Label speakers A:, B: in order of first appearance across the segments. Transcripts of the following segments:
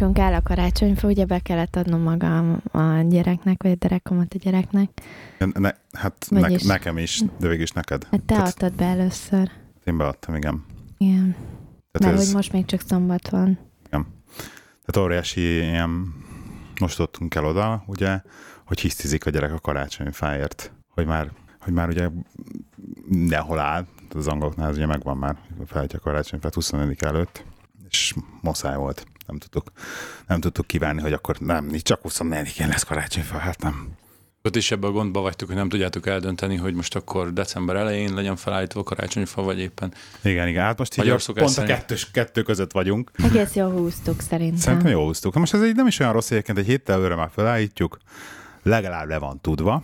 A: Nekünk áll a karácsonyfa, ugye be kellett adnom magam a gyereknek, vagy a derekomat a gyereknek.
B: Ne, hát ne,
A: Vagyis-
B: nekem is, de végig is neked.
A: Hát te
B: Tehát
A: adtad be először.
B: én beadtam, igen.
A: Igen.
B: Tehát
A: Mert
B: ez,
A: hogy most még csak szombat van.
B: tehát óriási ilyen, most tudtunk el oda, ugye, hogy hisztizik a gyerek a karácsonyfáért, hogy már, hogy már ugye mindenhol áll, az angoloknál ez ugye megvan már, felejtje a karácsonyfát 24 előtt, és moszáj volt. Nem tudtuk, nem tudtuk kívánni, hogy akkor nem, nincs csak 24-én lesz karácsonyfa, hát nem.
C: Ott is ebben a gondba vagytok, hogy nem tudjátok eldönteni, hogy most akkor december elején legyen felállítva a karácsonyfa, vagy éppen.
B: Igen, igen, hát most így a, pont a
C: szerint.
B: kettős, kettő között vagyunk.
A: Egész jól húztuk szerintem.
B: Szerintem jól húztuk. Most ez így nem is olyan rossz egyébként, egy héttel előre már felállítjuk, legalább le van tudva.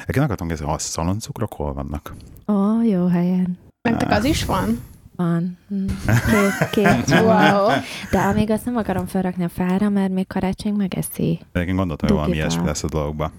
B: Egyébként akartam kérdezni, a szaloncukrok hol vannak?
A: Ó, jó helyen.
D: Nektek az is van?
A: Van. Mm. Két, két
D: Wow.
A: De amíg azt nem akarom felrakni a fára, mert még karácsony megeszi.
B: Egyébként gondoltam, hogy valami ilyesmi lesz a dologba.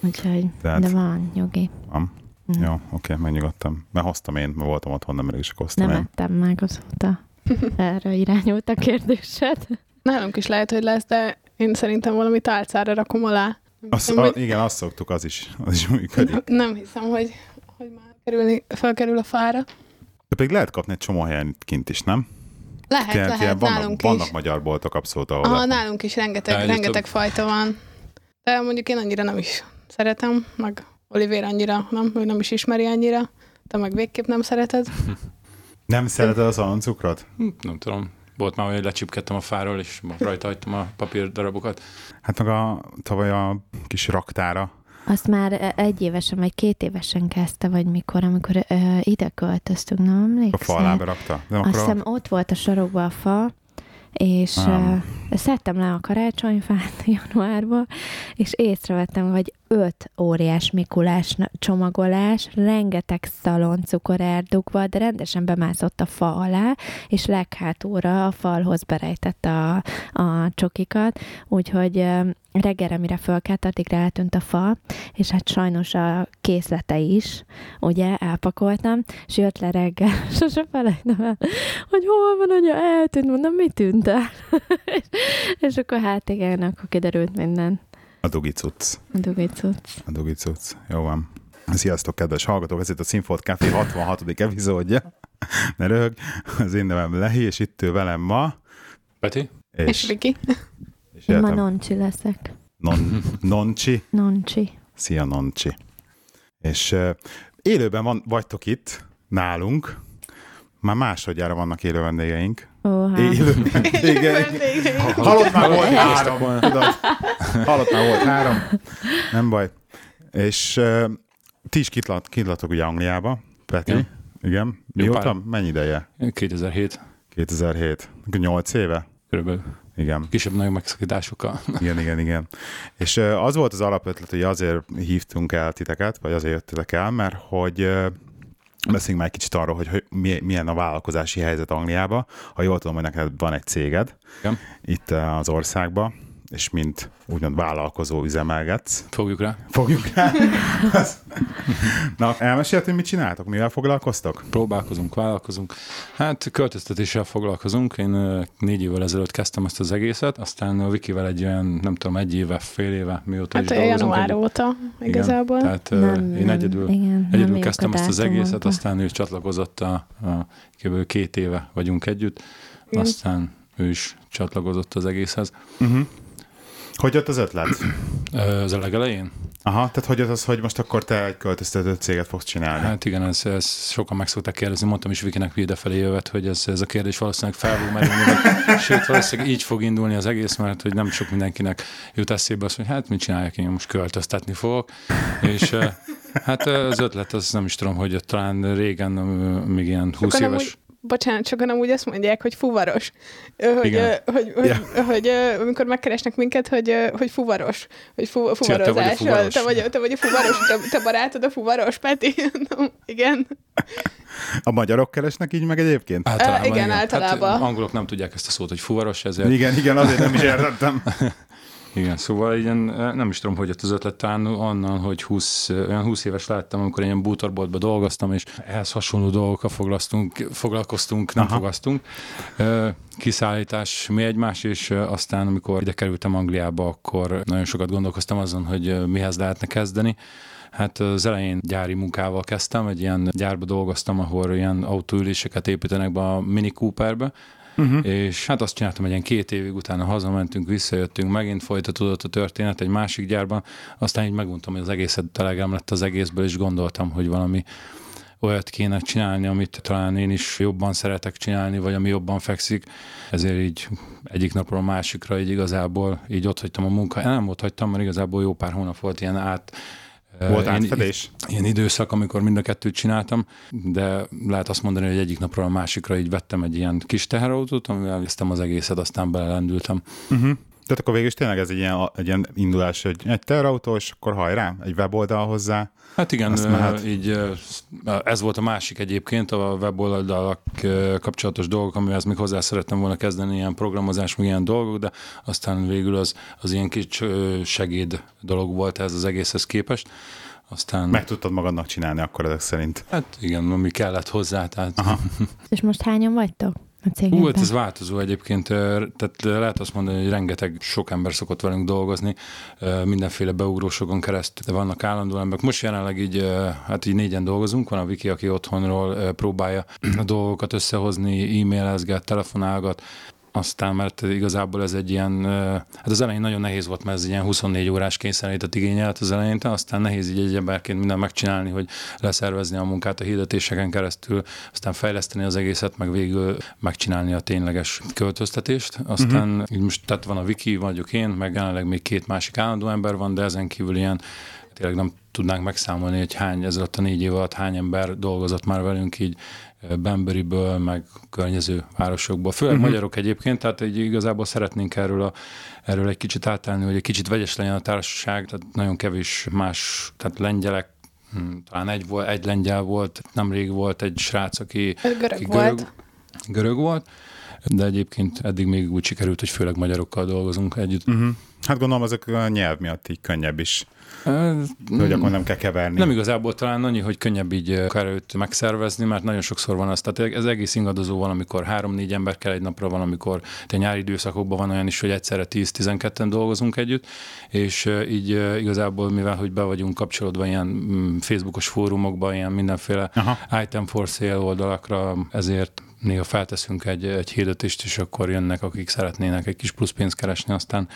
A: Úgyhogy,
B: Tehát-
A: de van, nyugi.
B: Van.
A: Mm.
B: Jó, oké, megnyugodtam. Mert hoztam én, mert voltam otthon, nem is hoztam
A: Nem
B: én.
A: ettem meg azóta. Erre irányult a kérdésed.
D: Nálunk is lehet, hogy lesz, de én szerintem valami tálcára rakom alá.
B: Azt,
D: hiszem,
B: a,
D: hogy,
B: igen, azt szoktuk, az is, az is működik.
D: nem hiszem, hogy, hogy már kerülni, felkerül a fára.
B: De pedig lehet kapni egy csomó helyen itt kint is, nem?
D: Lehet,
B: Ilyen-
D: lehet,
B: ilyen vannak,
D: nálunk
B: vannak
D: is.
B: magyar boltok abszolút, ahol
D: Aha, nálunk is rengeteg,
C: Eljutok.
D: rengeteg fajta van. De mondjuk én annyira nem is szeretem, meg Olivér annyira nem, ő nem is ismeri annyira. Te meg végképp nem szereted.
B: Nem szereted a szaloncukrot?
C: Hm, Nem tudom. Volt már, hogy lecsipkedtem a fáról, és rajta hagytam a papír darabokat.
B: Hát meg a tavaly a kis raktára,
A: Azt már egy évesen, vagy két évesen kezdte, vagy mikor, amikor ö, ide költöztünk, nem
B: a
A: emlékszel?
B: falába rakta. Nem
A: Azt hiszem ott volt a sarokban a fa, és uh, szedtem le a karácsonyfát januárban, és észrevettem, hogy öt óriás Mikulás csomagolás, rengeteg szalon cukor eldugva, de rendesen bemászott a fa alá, és leghátulra a falhoz berejtette a, a csokikat, úgyhogy reggelre, mire fölkelt, addigra eltűnt a fa, és hát sajnos a készlete is, ugye, elpakoltam, és jött le reggel, sose felejtem el, hogy hol van anya, eltűnt, mondom, mi tűnt el? és, és akkor hát igen, akkor kiderült minden.
B: A dugi cucc.
A: A dugicuc.
B: A dugi cucc. Jó van. Sziasztok, kedves hallgatók! Ez itt a Színfolt Café 66. epizódja. Ne röhög. Az én nevem Lehi, és itt ő velem ma.
C: Peti?
D: És, és Viki.
B: és
A: Én ma noncsi leszek.
B: non, Noncsi.
A: Noncsi.
B: Szia, Noncsi. És uh, élőben van, vagytok itt, nálunk. Már másodjára vannak élő vendégeink.
A: Ó, hát.
B: Halott már volt három. Tudod? Halott már volt három. Nem baj. És uh, ti is kitlat, kitlatok ugye Angliába, Peti.
C: Igen.
B: Igen. Mióta? Mennyi ideje?
C: 2007
B: 2007. 8 éve?
C: körülbelül.
B: Igen.
C: Kisebb-nagyobb megszakításokkal.
B: Igen, igen, igen. És az volt az alapötlet, hogy azért hívtunk el titeket, vagy azért jöttetek el, mert hogy beszéljünk már egy kicsit arról, hogy, hogy mi- milyen a vállalkozási helyzet Angliába. Ha jól tudom, hogy neked van egy céged
C: Igen.
B: itt ö, az országban, és mint úgymond vállalkozó üzemelgetsz.
C: Fogjuk rá.
B: Fogjuk rá. Na, elmesélted, hogy mit csináltok? Mivel foglalkoztok?
C: Próbálkozunk, vállalkozunk. Hát költöztetéssel foglalkozunk. Én négy évvel ezelőtt kezdtem ezt az egészet, aztán a Vikivel egy olyan, nem tudom, egy éve, fél éve, mióta
D: Hát
C: is dolgozunk.
D: január
C: egy-
D: óta
C: Igen,
D: igazából.
C: Tehát nem, én egyedül,
A: igen,
C: egyedül
A: nem
C: kezdtem ezt az egészet,
A: dátumok.
C: aztán ő csatlakozott a, a kb. két éve vagyunk együtt,
D: Igen.
C: aztán ő is csatlakozott az egészhez.
B: Uh-huh. Hogy jött az ötlet?
C: Az a legelején?
B: Aha, tehát hogy jött az, hogy most akkor te egy költöztető céget fogsz csinálni?
C: Hát igen, ez, ez sokan meg szokták kérdezni, mondtam is Vikinek, hogy idefelé jövet, hogy ez, ez a kérdés valószínűleg fel fog merülni, sőt, valószínűleg így fog indulni az egész, mert hogy nem sok mindenkinek jut eszébe az, hogy hát mit csináljak, én most költöztetni fogok, és hát az ötlet, az nem is tudom, hogy talán régen, még ilyen 20
D: Sokan
C: éves,
D: amúgy, bocsánat, sokan amúgy azt mondják, hogy fuvaros. Hogy,
C: Igen.
D: hogy, hogy,
B: Ja.
D: hogy, ö, amikor megkeresnek minket, hogy, hogy fuvaros, hogy fu,
C: Szia, te vagy a
D: fuvarozás.
C: fuvaros.
D: Te vagy, te vagy a fuvaros, te, te barátod a fuvaros, Peti. No, igen.
B: A magyarok keresnek így meg egyébként?
C: általában,
D: igen, általában.
C: Hát angolok nem tudják ezt a szót, hogy fuvaros, ezért
B: Igen, igen, azért nem is értettem.
C: Igen, szóval ilyen, nem is tudom, hogy jött az ötlet talán onnan, hogy 20, olyan 20 éves lettem, amikor ilyen bútorboltban dolgoztam, és ehhez hasonló dolgokkal foglalkoztunk, foglalkoztunk nem Aha. fogasztunk. Kiszállítás, mi egymás, és aztán, amikor ide kerültem Angliába, akkor nagyon sokat gondolkoztam azon, hogy mihez lehetne kezdeni. Hát az elején gyári munkával kezdtem, egy ilyen gyárba dolgoztam, ahol ilyen autóüléseket építenek be a Mini Cooperbe, Uh-huh. És hát azt csináltam, hogy ilyen két évig utána hazamentünk, visszajöttünk, megint folytatódott a történet egy másik gyárban, aztán így megmondtam, hogy az egészet telegem lett az egészből, és gondoltam, hogy valami olyat kéne csinálni, amit talán én is jobban szeretek csinálni, vagy ami jobban fekszik. Ezért így egyik napról a másikra így igazából így ott hagytam a munkát. Nem ott hagytam, mert igazából jó pár hónap volt ilyen át
B: volt átfedés?
C: Ilyen időszak, amikor mind a kettőt csináltam, de lehet azt mondani, hogy egyik napról a másikra így vettem egy ilyen kis teherautót, amivel visztem az egészet, aztán belelendültem.
B: Uh-huh. Tehát akkor végül is tényleg ez egy ilyen, egy ilyen indulás, hogy egy teherautó, és akkor hajrá, egy weboldal hozzá.
C: Hát igen, így ez volt a másik egyébként, a weboldalak kapcsolatos dolgok, amivel még hozzá szerettem volna kezdeni, ilyen programozás, meg ilyen dolgok, de aztán végül az, az ilyen kis segéd dolog volt ez az egészhez képest. Aztán...
B: Meg tudtad magadnak csinálni akkor ezek szerint.
C: Hát igen, ami kellett hozzá. Tehát... Aha.
A: És most hányan vagytok?
C: A cégedben? Hú, hát ez változó egyébként, tehát lehet azt mondani, hogy rengeteg sok ember szokott velünk dolgozni, mindenféle beugrósokon keresztül, vannak állandó emberek. Most jelenleg így, hát így négyen dolgozunk, van a Viki, aki otthonról próbálja a dolgokat összehozni, e-mailezget, telefonálgat, aztán, mert igazából ez egy ilyen, hát az elején nagyon nehéz volt, mert ez egy ilyen 24 órás kényszerített igényelt az elején, aztán nehéz így egy emberként minden megcsinálni, hogy leszervezni a munkát a hirdetéseken keresztül, aztán fejleszteni az egészet, meg végül megcsinálni a tényleges költöztetést. Aztán uh-huh. így most tehát van a Wiki, vagyok én, meg jelenleg még két másik állandó ember van, de ezen kívül ilyen tényleg nem tudnánk megszámolni, hogy hány, ez alatt a négy év alatt hány ember dolgozott már velünk így Bemberiből, meg környező városokból, főleg uh-huh. magyarok egyébként, tehát egy, igazából szeretnénk erről, a, erről egy kicsit átállni, hogy egy kicsit vegyes legyen a társaság, tehát nagyon kevés más, tehát lengyelek, hm, talán egy, volt, egy lengyel volt, nemrég volt egy srác, aki
D: görög, aki görög volt.
C: Görög volt, de egyébként eddig még úgy sikerült, hogy főleg magyarokkal dolgozunk együtt. Uh-huh.
B: Hát gondolom, ezek a nyelv miatt így könnyebb is hogy akkor nem kell keverni.
C: Nem igazából talán annyi, hogy könnyebb így erőt megszervezni, mert nagyon sokszor van az, tehát ez egész ingadozó van, amikor három-négy ember kell egy napra, van, amikor te nyári időszakokban van olyan is, hogy egyszerre 10-12-en dolgozunk együtt, és így igazából, mivel hogy be vagyunk kapcsolódva ilyen mm, Facebookos fórumokba, ilyen mindenféle Aha. item for sale oldalakra, ezért néha felteszünk egy, egy hirdetést, és akkor jönnek, akik szeretnének egy kis plusz pénzt keresni, aztán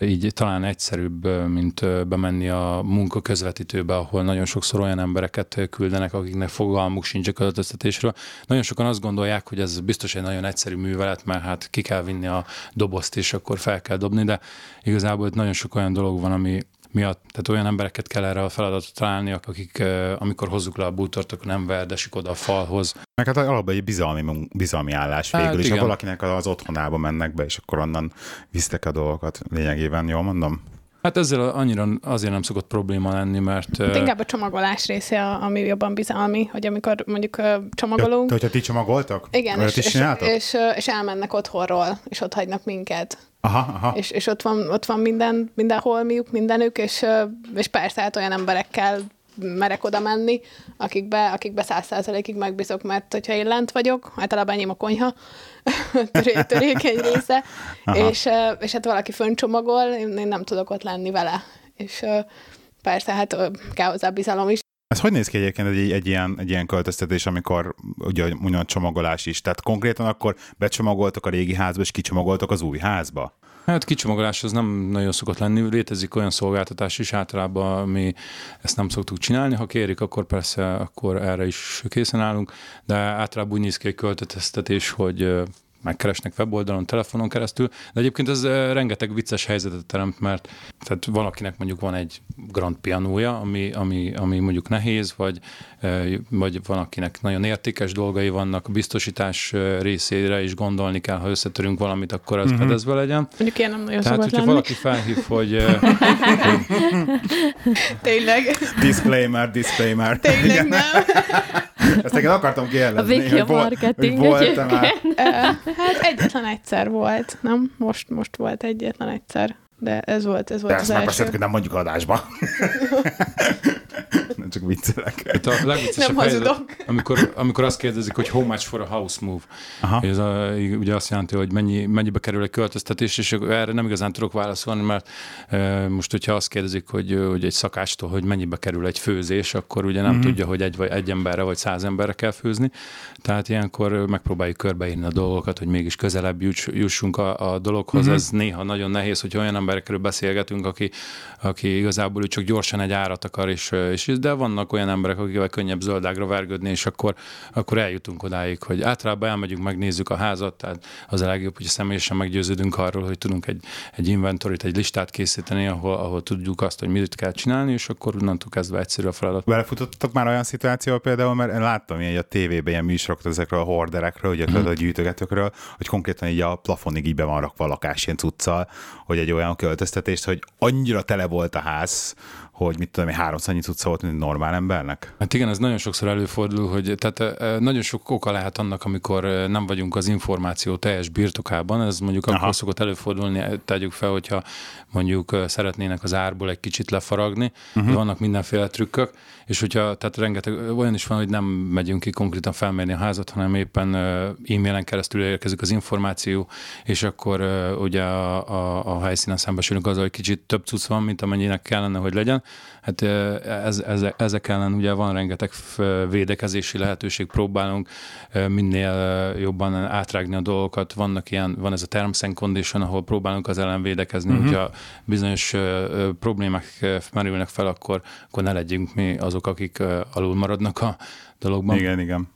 C: így talán egyszerűbb, mint bemenni a munka közvetítőbe, ahol nagyon sokszor olyan embereket küldenek, akiknek fogalmuk sincs a költöztetésről. Nagyon sokan azt gondolják, hogy ez biztos egy nagyon egyszerű művelet, mert hát ki kell vinni a dobozt, és akkor fel kell dobni, de igazából itt nagyon sok olyan dolog van, ami, miatt. Tehát olyan embereket kell erre a feladatot találni, akik amikor hozzuk le a bútort, akkor nem verdesik oda a falhoz.
B: Meg hát alapban egy bizalmi, bizalmi állás végül hát, is. Ha valakinek az otthonába mennek be, és akkor onnan visztek a dolgokat lényegében, jól mondom?
C: Hát ezzel annyira azért nem szokott probléma lenni, mert... Hát
D: inkább a csomagolás része, ami jobban bizalmi, hogy amikor mondjuk csomagolunk...
B: Ja, hogyha ti csomagoltak?
D: Igen, és, és, és, és, elmennek otthonról, és ott hagynak minket.
B: Aha, aha.
D: És, és ott van, ott van minden, minden holmiuk, mindenük, és, és persze hát olyan emberekkel merek oda menni, akikbe, akikbe száz százalékig megbízok, mert hogyha én lent vagyok, általában enyém a konyha, töré, törékeny része, és, és hát valaki fönncsomagol, én, én nem tudok ott lenni vele. És persze, hát kell hozzá bizalom is.
B: Ez hogy néz ki egyébként egy, egy, ilyen, egy ilyen költöztetés, amikor ugye mondjam, csomagolás is? Tehát konkrétan akkor becsomagoltok a régi házba, és kicsomagoltok az új házba?
C: Hát kicsomagolás az nem nagyon szokott lenni. Létezik olyan szolgáltatás is általában, mi ezt nem szoktuk csinálni. Ha kérik, akkor persze akkor erre is készen állunk, de általában úgy néz ki egy költeteztetés, hogy megkeresnek weboldalon, telefonon keresztül, de egyébként ez eh, rengeteg vicces helyzetet teremt, mert tehát valakinek mondjuk van egy grand pianója, ami, ami, ami mondjuk nehéz, vagy, vagy van, akinek nagyon értékes dolgai vannak, a biztosítás részére is gondolni kell, ha összetörünk valamit, akkor az uh-huh. fedezve legyen.
D: Mondjuk én nem nagyon
C: Tehát, hogyha
D: lenni.
C: valaki felhív, hogy...
D: Tényleg.
B: Disclaimer, disclaimer.
D: Tényleg nem.
B: Ezt neked akartam kérdezni.
A: A a marketing hogy volt
D: Hát egyetlen egyszer volt, nem? Most, most volt egyetlen egyszer. de ez volt, ez volt
B: De
D: az
B: ezt már
D: első.
B: beszéltük, hogy nem mondjuk adásba. Nem csak viccelek.
C: Hát a legviccesebb
D: Nem
C: helyzet,
D: hazudok.
C: amikor, amikor azt kérdezik, hogy how much for a house move.
B: Aha.
C: Ez a, ugye azt jelenti, hogy mennyi, mennyibe kerül egy költöztetés, és erre nem igazán tudok válaszolni, mert e, most, hogyha azt kérdezik, hogy, hogy egy szakástól, hogy mennyibe kerül egy főzés, akkor ugye nem mm-hmm. tudja, hogy egy, vagy egy emberre vagy száz emberre kell főzni. Tehát ilyenkor megpróbáljuk körbeírni a dolgokat, hogy mégis közelebb juss, jussunk a, a dologhoz. Mm-hmm. Ez néha nagyon nehéz, hogy olyan emberekről beszélgetünk, aki, aki igazából csak gyorsan egy árat akar, és, és de vannak olyan emberek, akikkel könnyebb zöldágra vergődni, és akkor, akkor eljutunk odáig, hogy általában elmegyünk, megnézzük a házat, tehát az a legjobb, hogy személyesen meggyőződünk arról, hogy tudunk egy, egy inventorit, egy listát készíteni, ahol, ahol tudjuk azt, hogy mit kell csinálni, és akkor onnantól kezdve egyszerű a feladat.
B: Belefutottak már olyan szituáció például, mert én láttam ilyen, hogy a tévében ilyen műsorokat ezekről a horderekről, ugye mm. a gyűjtögetőkről, hogy konkrétan így a plafonig így be van rakva a lakás ilyen cuccal, hogy egy olyan költöztetést, hogy annyira tele volt a ház, hogy mit tudom én, háromszor annyi cucca volt, mint egy normál embernek.
C: Hát igen, ez nagyon sokszor előfordul, hogy tehát eh, nagyon sok oka lehet annak, amikor nem vagyunk az információ teljes birtokában. Ez mondjuk Aha. akkor szokott előfordulni, tegyük fel, hogyha mondjuk szeretnének az árból egy kicsit lefaragni, uh-huh. vannak mindenféle trükkök, és hogyha, tehát rengeteg olyan is van, hogy nem megyünk ki konkrétan felmérni a házat, hanem éppen e-mailen keresztül érkezik az információ, és akkor ugye a, a, a helyszínen szembesülünk azzal, hogy kicsit több cucc van, mint amennyinek kellene, hogy legyen. Hát ez, ez, ezek ellen ugye van rengeteg védekezési lehetőség, próbálunk minél jobban átrágni a dolgokat. Vannak ilyen, van ez a terms and condition, ahol próbálunk az ellen védekezni, uh-huh. hogyha bizonyos problémák merülnek fel, akkor, akkor ne legyünk mi azok, akik alul maradnak a dologban.
B: Igen, igen.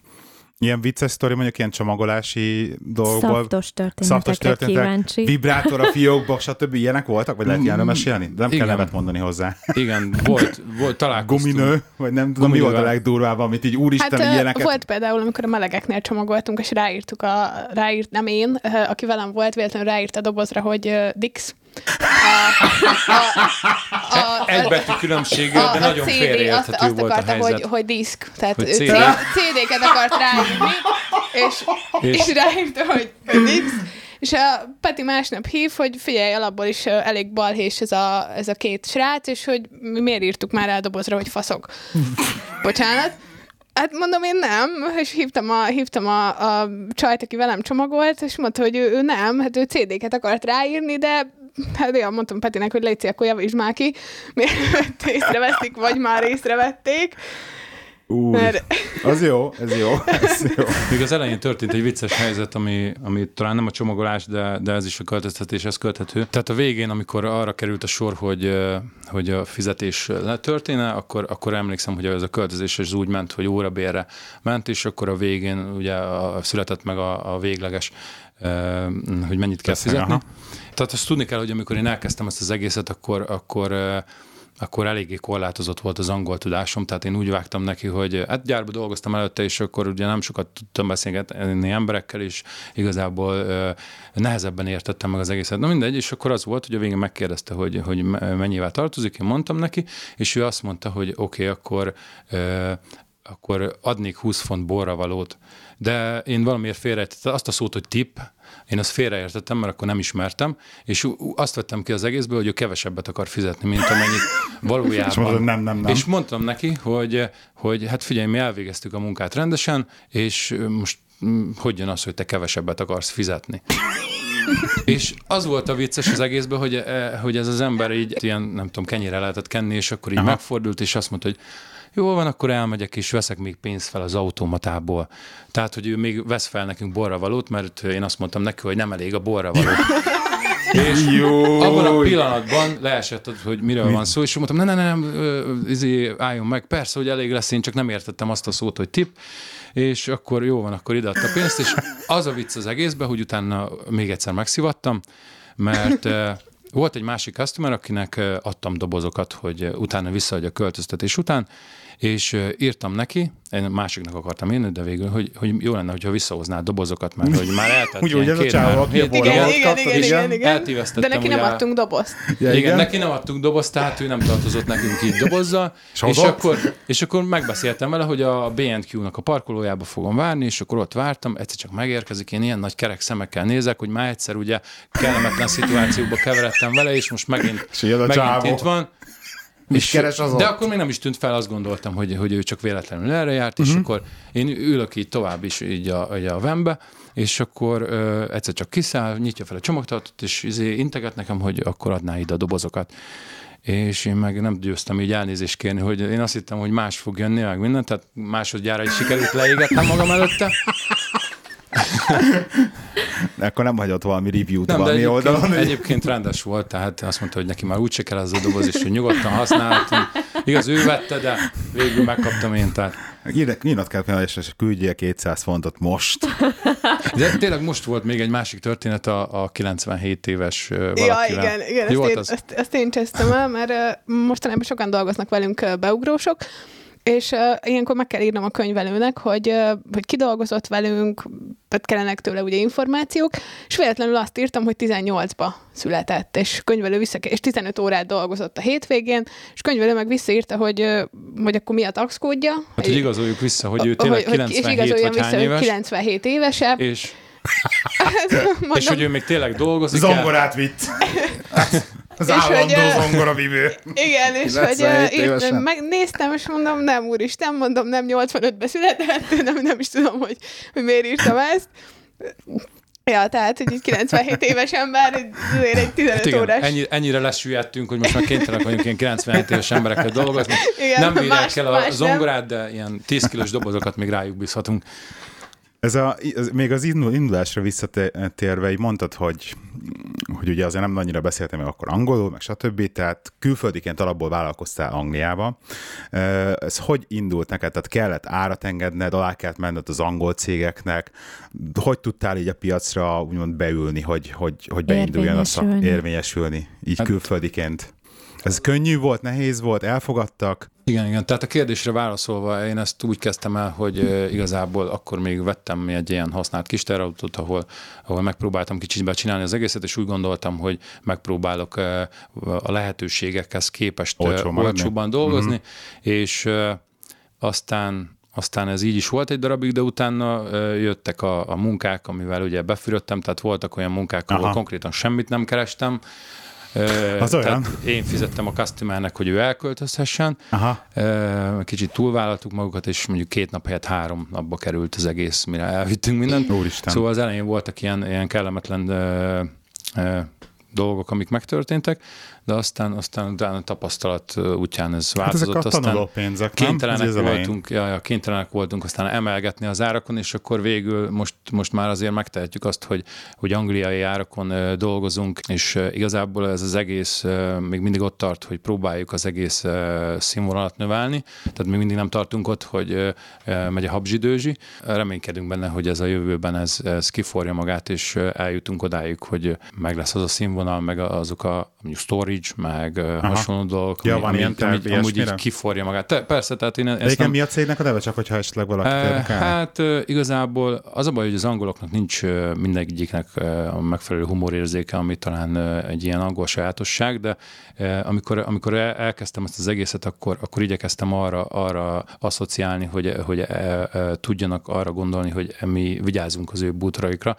B: Ilyen vicces sztori, mondjuk ilyen csomagolási dolgokból.
A: Szaftos történetek történetek, kíváncsi.
B: Vibrátor a fiókba, stb. ilyenek voltak? Vagy lehet ilyenről mesélni? De nem Igen. kell nevet mondani hozzá.
C: Igen, volt, volt találkoztunk.
B: Guminő, vagy nem tudom, Guminővel. mi volt a legdurvább, amit így úristen,
D: hát,
B: ilyeneket.
D: Volt például, amikor a melegeknél csomagoltunk, és ráírtuk a, ráírt, nem én, aki velem volt, véletlenül ráírt a dobozra, hogy Dix,
C: a, a, a, Egy betű különbséggel, de nagyon félreérthető
D: azt, azt
C: volt
D: akarta,
C: a helyzet.
D: Hogy, hogy diszk, tehát hogy CD? CD-ket akart ráírni, és, és, és ráírta, hogy, hogy diszk. És a Peti másnap hív, hogy figyelj, alapból is elég balhés ez a, ez a két srác, és hogy mi miért írtuk már el a dobozra, hogy faszok. Bocsánat. Hát mondom, én nem, és hívtam a, hívtam a, a csajt, aki velem csomagolt, és mondta, hogy ő, ő nem, hát ő CD-ket akart ráírni, de én mondtam Petinek, hogy légy akkor javítsd már ki, miért észreveszik, vagy már észrevették.
B: Új, Mert... az jó, ez jó, ez jó.
C: Még az elején történt egy vicces helyzet, ami, ami talán nem a csomagolás, de, de ez is a költöztetéshez köthető. Tehát a végén, amikor arra került a sor, hogy, hogy a fizetés letörténe, akkor, akkor emlékszem, hogy ez a költözés az úgy ment, hogy órabérre ment, és akkor a végén ugye a, született meg a, a végleges, hogy mennyit kell fizetni. Aha. Tehát azt tudni kell, hogy amikor én elkezdtem ezt az egészet, akkor, akkor akkor eléggé korlátozott volt az angol tudásom, tehát én úgy vágtam neki, hogy hát gyárba dolgoztam előtte, és akkor ugye nem sokat tudtam beszélgetni emberekkel, és igazából nehezebben értettem meg az egészet. Na mindegy, és akkor az volt, hogy a végén megkérdezte, hogy, hogy mennyivel tartozik, én mondtam neki, és ő azt mondta, hogy oké, okay, akkor uh, akkor adnék 20 font borravalót. De én valamiért félrejtettem azt a szót, hogy tip, én azt félreértettem, mert akkor nem ismertem, és azt vettem ki az egészből, hogy ő kevesebbet akar fizetni, mint amennyit valójában. És
B: mondom, nem, nem, nem.
C: És mondtam neki, hogy, hogy hát figyelj, mi elvégeztük a munkát rendesen, és most hogy jön az, hogy te kevesebbet akarsz fizetni? és az volt a vicces az egészben, hogy, hogy ez az ember így ilyen, nem tudom, kenyére lehetett kenni, és akkor így Aha. megfordult, és azt mondta, hogy jó van, akkor elmegyek és veszek még pénzt fel az automatából. Tehát, hogy ő még vesz fel nekünk borravalót, mert én azt mondtam neki, hogy nem elég a borravaló. És Jó. abban a pillanatban leesett, hogy miről Mi? van szó, és mondtam, nem, nem, nem, izé, álljon meg, persze, hogy elég lesz, én csak nem értettem azt a szót, hogy tip, és akkor jó van, akkor ide a pénzt, és az a vicc az egészben, hogy utána még egyszer megszivattam, mert volt egy másik customer, akinek adtam dobozokat, hogy utána visszaadja a költöztetés után, és írtam neki, én másiknak akartam írni, de végül, hogy, hogy jó lenne, hogyha visszahozná a dobozokat, mert hogy már eltelt
B: Úgy, ilyen két három hét
D: igen, igen, igen, igen,
C: igen.
D: De neki nem adtunk dobozt.
C: Ja, igen, igen, neki nem adtunk dobozt, tehát ő nem tartozott nekünk így dobozzal. és, és, akkor, és akkor megbeszéltem vele, hogy a BNQ-nak a parkolójába fogom várni, és akkor ott vártam, egyszer csak megérkezik, én ilyen nagy kerek szemekkel nézek, hogy már egyszer ugye kellemetlen szituációba keveredtem vele, és most megint, megint
B: csávó.
C: itt van.
B: És keres az
C: de
B: ott?
C: akkor még nem is tűnt fel, azt gondoltam, hogy, hogy ő csak véletlenül erre járt,
B: Mhm.
C: és akkor én ülök így tovább is így a, így a vembe, és akkor ö, egyszer csak kiszáll, nyitja fel a csomagtartót, és izé integet nekem, hogy akkor adná ide a dobozokat. És én meg nem győztem így elnézést kérni, hogy én azt hittem, hogy más fog jönni, meg mindent, tehát másodjára is sikerült leégetnem magam előtte.
B: De akkor nem hagyott valami review-t
C: Nem,
B: valami
C: egyébként,
B: oldalon.
C: egyébként rendes volt, tehát azt mondta, hogy neki már úgyse kell az a doboz, és hogy nyugodtan használhatom. Igaz, ő vette, de végül megkaptam én, tehát.
B: Kell, hogy küldjél 200 fontot most.
C: De tényleg most volt még egy másik történet a, a 97 éves ö,
D: Ja,
C: valakivel.
D: igen, igen ezt,
C: volt
D: én,
C: az?
D: ezt, ezt én csesztem el, mert mostanában sokan dolgoznak velünk beugrósok, és uh, ilyenkor meg kell írnom a könyvelőnek, hogy, uh, hogy ki dolgozott velünk, tehát kellenek tőle ugye információk, és véletlenül azt írtam, hogy 18-ba született, és könyvelő vissza, és 15 órát dolgozott a hétvégén, és könyvelő meg visszaírta, hogy, uh, hogy akkor mi a taxkódja.
C: Hát, hogy igazoljuk vissza, hogy ő tényleg
D: hogy, hogy, és
C: 97
D: igazoljon
C: vagy
D: vissza,
C: éves,
D: 97 évesebb.
C: és,
D: Mondom,
C: és hogy ő még tényleg dolgozik el.
B: Zongorát vitt. Az
D: És hogy,
B: állandó
D: ö,
B: zongoravívő.
D: Igen, és hogy
B: 97 évesen.
D: megnéztem, és mondom, nem úristen, mondom, nem 85-ben született, nem, nem is tudom, hogy, hogy miért írtam ezt. Ja, tehát, hogy egy 97 éves ember, azért egy 15
C: Hát igen,
D: órás.
C: ennyi, ennyire lesüllyedtünk, hogy most már kénytelenek vagyunk ilyen 97 éves emberekkel dolgozni.
D: Igen,
C: nem bírják el a
D: más nem.
C: zongorát, de ilyen 10 kilós dobozokat még rájuk bízhatunk.
B: Ez a, ez, még az indul- indulásra visszatérve, így mondtad, hogy, hogy ugye azért nem annyira beszéltem meg akkor angolul, meg stb., tehát külföldiként alapból vállalkoztál Angliába. Ez hogy indult neked? Tehát kellett árat engedned, alá kellett menned az angol cégeknek? Hogy tudtál így a piacra úgymond beülni, hogy, hogy, hogy beinduljon a szak,
A: Érvényesülni.
B: érvényesülni, így
C: Hát-
B: külföldiként? Ez könnyű volt, nehéz volt, elfogadtak?
C: Igen, igen. Tehát a kérdésre válaszolva, én ezt úgy kezdtem el, hogy igazából akkor még vettem egy ilyen használt kis terautót, ahol, ahol megpróbáltam kicsit becsinálni az egészet, és úgy gondoltam, hogy megpróbálok a lehetőségekhez képest
B: Olcsó
C: olcsóban dolgozni, mm-hmm. és aztán aztán ez így is volt egy darabig, de utána jöttek a, a munkák, amivel ugye befürödtem, tehát voltak olyan munkák, ahol
B: Aha.
C: konkrétan semmit nem kerestem.
B: Az olyan.
C: Tehát én fizettem a customernek, hogy ő elköltözhessen,
B: Aha.
C: Kicsit túlvállaltuk magukat, és mondjuk két nap helyett három napba került az egész, mire elvittünk mindent.
B: Úristen.
C: Szóval az elején voltak ilyen, ilyen kellemetlen dolgok, amik megtörténtek, de aztán, aztán utána a tapasztalat útján ez
B: Hát ezek
C: változott.
B: a
C: aztán
B: nem?
C: kénytelenek
B: elején.
C: voltunk, ja, ja, kénytelenek voltunk aztán emelgetni az árakon, és akkor végül most, most már azért megtehetjük azt, hogy, hogy angliai árakon dolgozunk, és igazából ez az egész még mindig ott tart, hogy próbáljuk az egész színvonalat növelni, tehát még mindig nem tartunk ott, hogy megy a habzsidőzsi. Reménykedünk benne, hogy ez a jövőben ez, ez kiforja magát, és eljutunk odáig, hogy meg lesz az a színvonal, meg azok a mondjuk storage, meg ö, hasonló dolgok,
B: Ja,
C: ami,
B: van ilyen terv
C: ami, amúgy így kiforja magát. Te, persze, tehát én ezt
B: Egyébként
C: nem...
B: mi a cégnek a neve, csak hogyha esetleg valaki érdekel?
C: Hát igazából az a baj, hogy az angoloknak nincs mindegyiknek a megfelelő humorérzéke, ami talán egy ilyen angol sajátosság, de amikor, amikor el- elkezdtem ezt az egészet, akkor, akkor igyekeztem arra, arra asszociálni, hogy, hogy tudjanak arra gondolni, hogy mi vigyázunk az ő bútoraikra.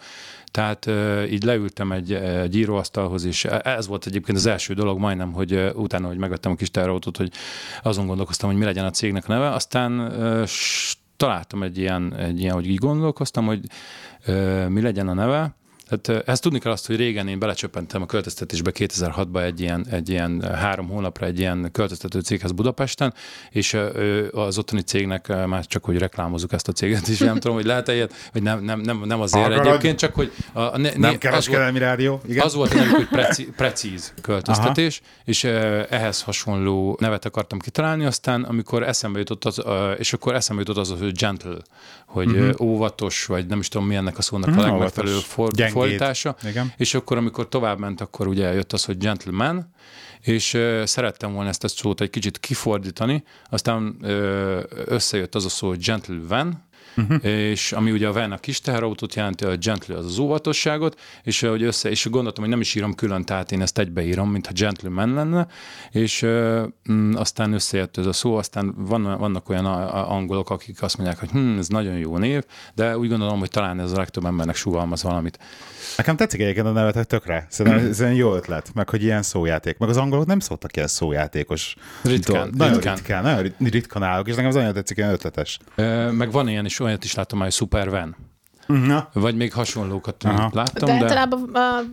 C: Tehát így leültem egy, egy íróasztalhoz, és ez volt egyébként az első dolog majdnem, hogy utána, hogy megvettem a kis terautót, hogy azon gondolkoztam, hogy mi legyen a cégnek a neve. Aztán találtam egy ilyen, egy ilyen, hogy így gondolkoztam, hogy mi legyen a neve. Tehát ezt tudni kell azt, hogy régen én belecsöppentem a költöztetésbe 2006-ban egy ilyen, egy ilyen három hónapra egy ilyen költöztető céghez Budapesten, és az ottani cégnek már csak, hogy reklámozzuk ezt a céget is, nem tudom, hogy lehet-e ilyet, vagy nem, nem, nem, nem azért
B: Akarod?
C: egyébként, csak hogy a, ne,
B: Nem kereskedelmi rádió? Igen?
C: az volt nevük, hogy preci, precíz költöztetés, Aha. és eh, ehhez hasonló nevet akartam kitalálni, aztán amikor eszembe jutott az, és akkor eszembe jutott az, hogy gentle, hogy uh-huh. óvatos, vagy nem is tudom, mi ennek a szónak
B: Mhm,
C: a legmegfelelőbb for. Fordítása.
B: Igen.
C: És akkor, amikor tovább ment, akkor ugye jött az, hogy gentleman, és ö, szerettem volna ezt a szót egy kicsit kifordítani, aztán ö, összejött az a szó, hogy gentleman, uh-huh. és ami ugye a van a kis teherautót jelenti, a gently az az óvatosságot, és hogy össze, és gondoltam, hogy nem is írom külön, tehát én ezt egybeírom, mintha gentleman lenne, és mm, aztán összejött ez a szó, aztán van, vannak olyan angolok, akik azt mondják, hogy hm, ez nagyon jó név, de úgy gondolom, hogy talán ez a legtöbb embernek sugalmaz valamit.
B: Nekem tetszik egyébként a nevetek tökre. Szerintem ez egy jó ötlet, meg hogy ilyen szójáték. Meg az angolok nem szóltak ilyen szójátékos.
C: Ritkán.
B: Nagyon ritkán. ritkán, nagyon ritkán állok, és nekem az nagyon tetszik, ilyen ötletes.
C: Meg van ilyen is, olyat is látom, hogy Super Van.
B: Na.
C: Vagy még hasonlókat Aha. láttam.
D: De, de általában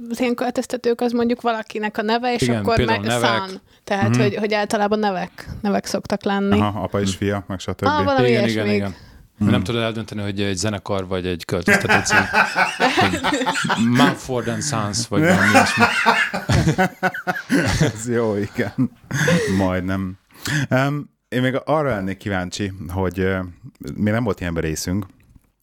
D: az ilyen költöztetők az mondjuk valakinek a neve, és
C: Igen,
D: akkor meg
C: nevek.
D: Sun. Tehát, mm-hmm. hogy, hogy általában nevek, nevek szoktak lenni.
B: Aha, apa és fia, meg stb.
D: Ah, valami
C: igen, igen, igen. Hmm. Nem tudod eldönteni, hogy egy zenekar vagy egy költöztető cím. Mumford and Sons, vagy valami ilyesmi.
B: Ez jó, igen. Majdnem. Um, én még arra lennék kíváncsi, hogy mi nem volt ilyen részünk,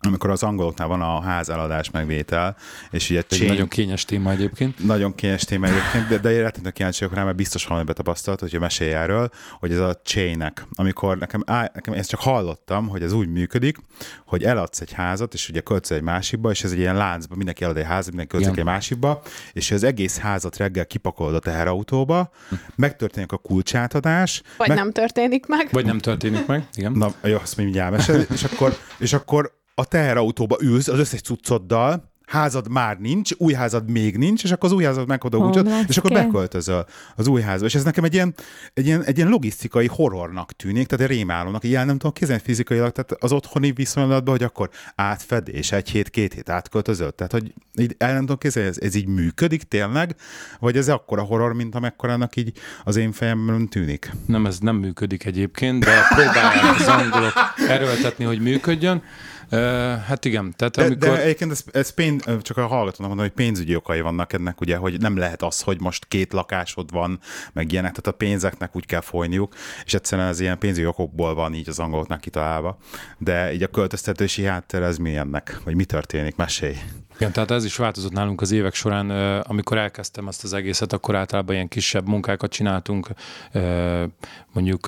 B: amikor az angoloknál van a házeladás megvétel, és ugye
C: chain, nagyon kényes téma egyébként.
B: Nagyon kényes téma egyébként, de, de én rettenek kíváncsi rá, mert biztos valami betapasztalt, hogy mesélj erről, hogy ez a chainek, amikor nekem, á, nekem ezt csak hallottam, hogy ez úgy működik, hogy eladsz egy házat, és ugye költsz egy másikba, és ez egy ilyen láncba, mindenki elad egy házat, mindenki költsz egy másikba, és az egész házat reggel kipakolod a teherautóba, megtörténik a kulcsátadás.
D: Vagy
B: meg...
D: nem történik meg.
C: Vagy nem történik meg, igen.
B: Na, jó, azt mindjárt mesel, és akkor, és akkor a teherautóba ülsz az összes cuccoddal, házad már nincs, új házad még nincs, és akkor az új házad meghod a úgyot, és akkor beköltözöl az új házba. És ez nekem egy ilyen, egy ilyen, egy ilyen logisztikai horrornak tűnik, tehát egy rémálónak, ilyen nem tudom kézen fizikailag, tehát az otthoni viszonylatban, hogy akkor átfedés, egy hét, két hét átköltözött. Tehát, hogy így el nem tudom kézen, ez, ez így működik tényleg, vagy ez akkora horror, mint amekkorának így az én fejemben tűnik?
C: Nem, ez nem működik egyébként, de próbálják az angolok erőltetni, hogy működjön. Hát igen. Tehát
B: de,
C: amikor...
B: de egyébként ez, ez pénz, csak a hallgatónak mondom, hogy pénzügyi okai vannak ennek, ugye, hogy nem lehet az, hogy most két lakásod van, meg ilyenek, tehát a pénzeknek úgy kell folyniuk, és egyszerűen ez ilyen pénzügyi okokból van így az angoloknak kitalálva. De így a költöztetési háttér ez milyennek, vagy mi történik, mesélj.
C: Igen, tehát ez is változott nálunk az évek során. Amikor elkezdtem ezt az egészet, akkor általában ilyen kisebb munkákat csináltunk, mondjuk,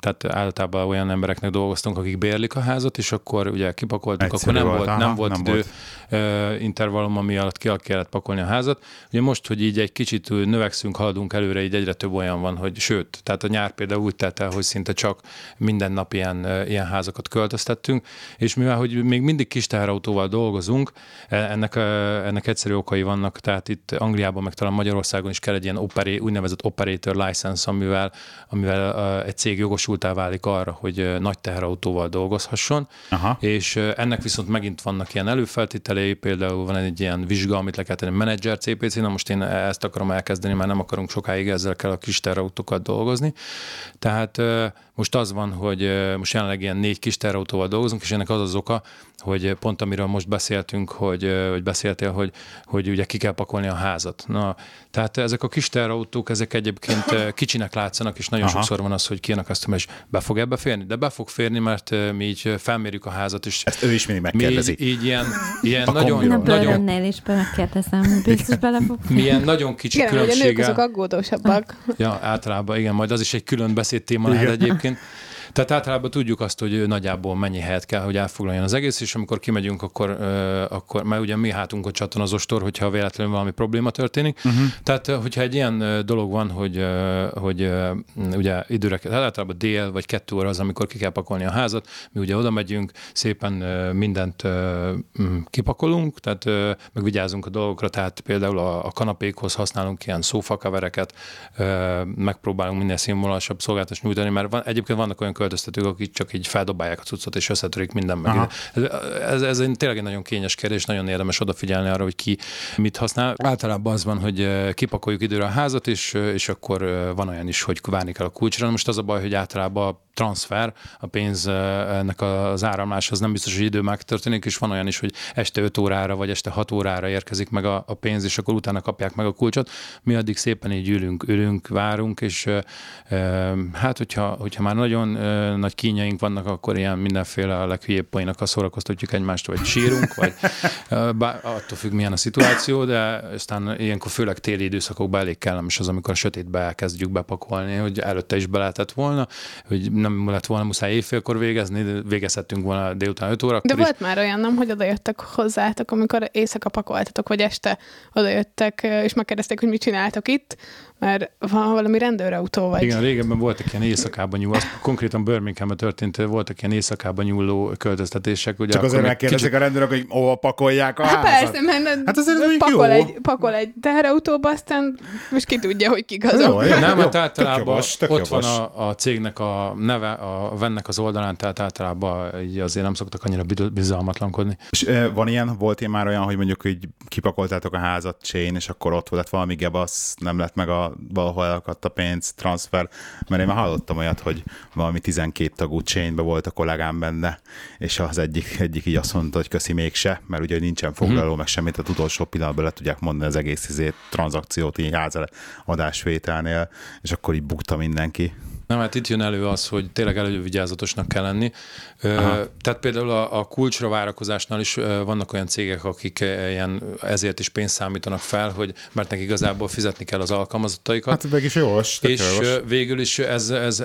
C: tehát általában olyan embereknek dolgoztunk, akik bérlik a házat, és akkor ugye kipakoltunk, Egyszerű akkor nem volt, volt, nem volt nem idő volt. intervallum, ami alatt ki kellett pakolni a házat. Ugye most, hogy így egy kicsit növekszünk, haladunk előre, így egyre több olyan van, hogy sőt, tehát a nyár például úgy telt el, hogy szinte csak minden nap ilyen, ilyen házakat költöztettünk, és mivel, hogy még mindig kis teherautóval dolgozunk, e, ennek, ennek egyszerű okai vannak, tehát itt Angliában, meg talán Magyarországon is kell egy ilyen operé, úgynevezett operator license, amivel, amivel egy cég jogosultá válik arra, hogy nagy teherautóval dolgozhasson, Aha. és ennek viszont megint vannak ilyen előfeltételei, például van egy ilyen vizsga, amit le kell tenni, menedzser CPC, na most én ezt akarom elkezdeni, mert nem akarunk sokáig ezzel kell a kis teherautókat dolgozni. Tehát most az van, hogy most jelenleg ilyen négy kis terautóval dolgozunk, és ennek az az oka, hogy pont amiről most beszéltünk, hogy, hogy beszéltél, hogy, hogy ugye ki kell pakolni a házat. Na, tehát ezek a kis terautók, ezek egyébként kicsinek látszanak, és nagyon Aha. sokszor van az, hogy kijönnek azt, hogy be fog ebbe férni? De be fog férni, mert mi így felmérjük a házat, és
B: Ezt ő is mindig megkérdezi.
C: Mi így, így ilyen, ilyen nagyon,
A: a
C: nagyon,
A: is megkérdezem, biztos bele fog
C: milyen nagyon kicsi
D: Igen,
C: különbséggel.
D: azok aggódósabbak.
C: Ja, általában igen, majd az is egy külön beszédtéma lehet egyébként. second. Tehát általában tudjuk azt, hogy nagyjából mennyi helyet kell, hogy elfoglaljon az egész, és amikor kimegyünk, akkor, akkor mert ugye mi hátunk a csaton az ostor, hogyha véletlenül valami probléma történik. Uh-huh. Tehát, hogyha egy ilyen dolog van, hogy, hogy ugye időre, hát általában dél vagy kettő óra az, amikor ki kell pakolni a házat, mi ugye oda megyünk, szépen mindent kipakolunk, tehát meg vigyázunk a dolgokra, tehát például a, a kanapékhoz használunk ilyen szófakavereket, megpróbálunk minél színvonalasabb szolgáltatást nyújtani, mert van, egyébként vannak olyan költöztetők, akik csak így feldobálják a cuccot és összetörik minden meg. Ez, ez, ez tényleg egy nagyon kényes kérdés, nagyon érdemes odafigyelni arra, hogy ki mit használ. Általában az van, hogy kipakoljuk időre a házat, és, és akkor van olyan is, hogy várni kell a kulcsra. Most az a baj, hogy általában a transfer, a pénz ennek az áramlás az nem biztos, hogy idő megtörténik, és van olyan is, hogy este 5 órára vagy este 6 órára érkezik meg a, a pénz, és akkor utána kapják meg a kulcsot. Mi addig szépen így ülünk, ülünk, várunk, és hát hogyha, hogyha már nagyon ö, nagy kínjaink vannak, akkor ilyen mindenféle a leghülyébb poénokkal szórakoztatjuk egymást, vagy sírunk, vagy ö, bár, attól függ, milyen a szituáció, de aztán ilyenkor főleg téli időszakokban elég kellemes az, amikor a sötétbe elkezdjük bepakolni, hogy előtte is be lehetett volna, hogy nem lett volna muszáj éjfélkor végezni, de végezhettünk volna délután 5 órakor
D: De
C: is.
D: volt már olyan, nem, hogy odajöttek hozzátok, amikor éjszaka pakoltatok, vagy este odajöttek, és megkérdezték, hogy mit csináltok itt, mert van valami rendőrautó vagy.
C: Igen, régebben voltak ilyen éjszakában nyúló, az konkrétan Birminghamben történt, voltak ilyen éjszakában nyúló költöztetések. Ugye
B: Csak azért megkérdezik
C: kicsit-
B: a rendőrök, hogy hova pakolják a
D: Hát
B: házat.
D: persze, mert
B: Hát azért ez
D: pakol,
B: jó.
D: egy, pakol egy teherautóba, aztán most ki tudja, hogy kik azok.
B: Jó.
C: Nem, mert
B: tök
C: általában
B: tök
C: ott van a, a cégnek a neve, a vennek az oldalán, tehát általában így azért nem szoktak annyira bizalmatlankodni.
B: És van ilyen, volt ilyen már olyan, hogy mondjuk így kipakoltátok a házat chain, és akkor ott volt valami gebasz, nem lett meg a, valahol elakadt a pénz, transfer, mert én már hallottam olyat, hogy valami 12 tagú chainbe volt a kollégám benne, és az egyik, egyik így azt mondta, hogy köszi mégse, mert ugye nincsen foglaló,
C: Mhm.
B: meg semmit, az utolsó pillanatban le tudják mondani az egész izét, tranzakciót így adásvételnél, és akkor így bukta mindenki.
C: Nem, hát itt jön elő az, hogy tényleg elővigyázatosnak kell lenni.
B: Aha.
C: tehát például a, a kulcsra várakozásnál is vannak olyan cégek, akik ilyen, ezért is pénzt számítanak fel, hogy mert nekik igazából fizetni kell az alkalmazottaikat.
B: Hát meg is jogos,
C: és
B: jogos.
C: végül is ez, ez,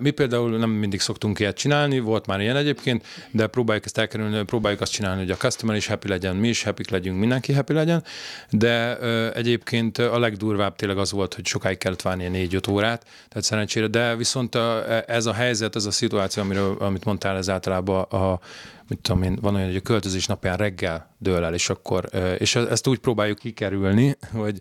C: mi például nem mindig szoktunk ilyet csinálni, volt már ilyen egyébként, de próbáljuk ezt elkerülni, próbáljuk azt csinálni, hogy a customer is happy legyen, mi is happy legyünk, mindenki happy legyen, de egyébként a legdurvább tényleg az volt, hogy sokáig kellett várni négy-öt órát, tehát szerencsére, de viszont a, ez a helyzet, ez a szituáció, amiről, amit mondtál, ez általában a, mit tudom én, van olyan, hogy a költözés napján reggel dől el, és akkor, és e- ezt úgy próbáljuk kikerülni, hogy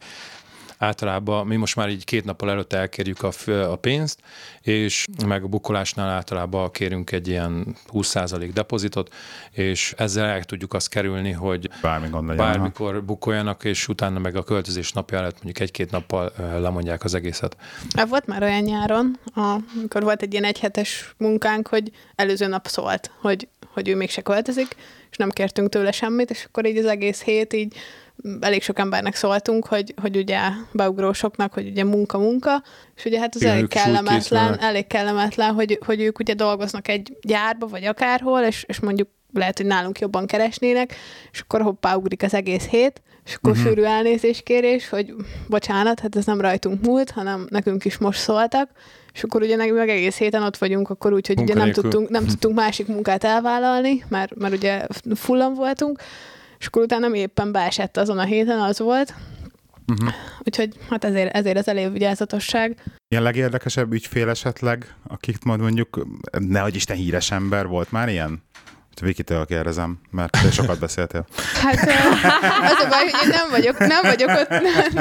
C: általában mi most már így két nappal előtt elkérjük a, a pénzt, és meg a bukolásnál általában kérünk egy ilyen 20% depozitot, és ezzel el tudjuk azt kerülni, hogy
B: Bármi gond legyen. aha.
C: bármikor bukoljanak, és utána meg a költözés napja előtt mondjuk egy-két nappal lemondják az egészet.
D: Hát volt már olyan nyáron, amikor volt egy ilyen egyhetes munkánk, hogy előző nap szólt, hogy, hogy ő mégse költözik, és nem kértünk tőle semmit, és akkor így az egész hét így elég sok embernek szóltunk, hogy, hogy ugye beugrósoknak, hogy ugye munka-munka, és ugye hát az
C: Igen,
D: elég kellemetlen, elég kellemetlen, hogy, hogy ők ugye dolgoznak egy gyárba, vagy akárhol, és, és mondjuk lehet, hogy nálunk jobban keresnének, és akkor hoppá ugrik az egész hét, és akkor uh-huh. sűrű elnézéskérés, hogy bocsánat, hát ez nem rajtunk múlt, hanem nekünk is most szóltak, és akkor ugye meg egész héten ott vagyunk, akkor úgy, hogy ugye nem tudtunk, nem tudtunk másik munkát elvállalni, mert, mert ugye fullan voltunk, és akkor utána mi éppen beesett azon a héten, az volt.
B: Mhm.
D: Úgyhogy hát ezért, ezért az elővigyázatosság.
B: Ilyen legérdekesebb ügyfél esetleg, akit majd mondjuk, nehogy Isten híres ember volt már ilyen? Vikitől kérdezem, mert te sokat beszéltél.
D: Hát az a baj, hogy én nem vagyok, nem vagyok ott,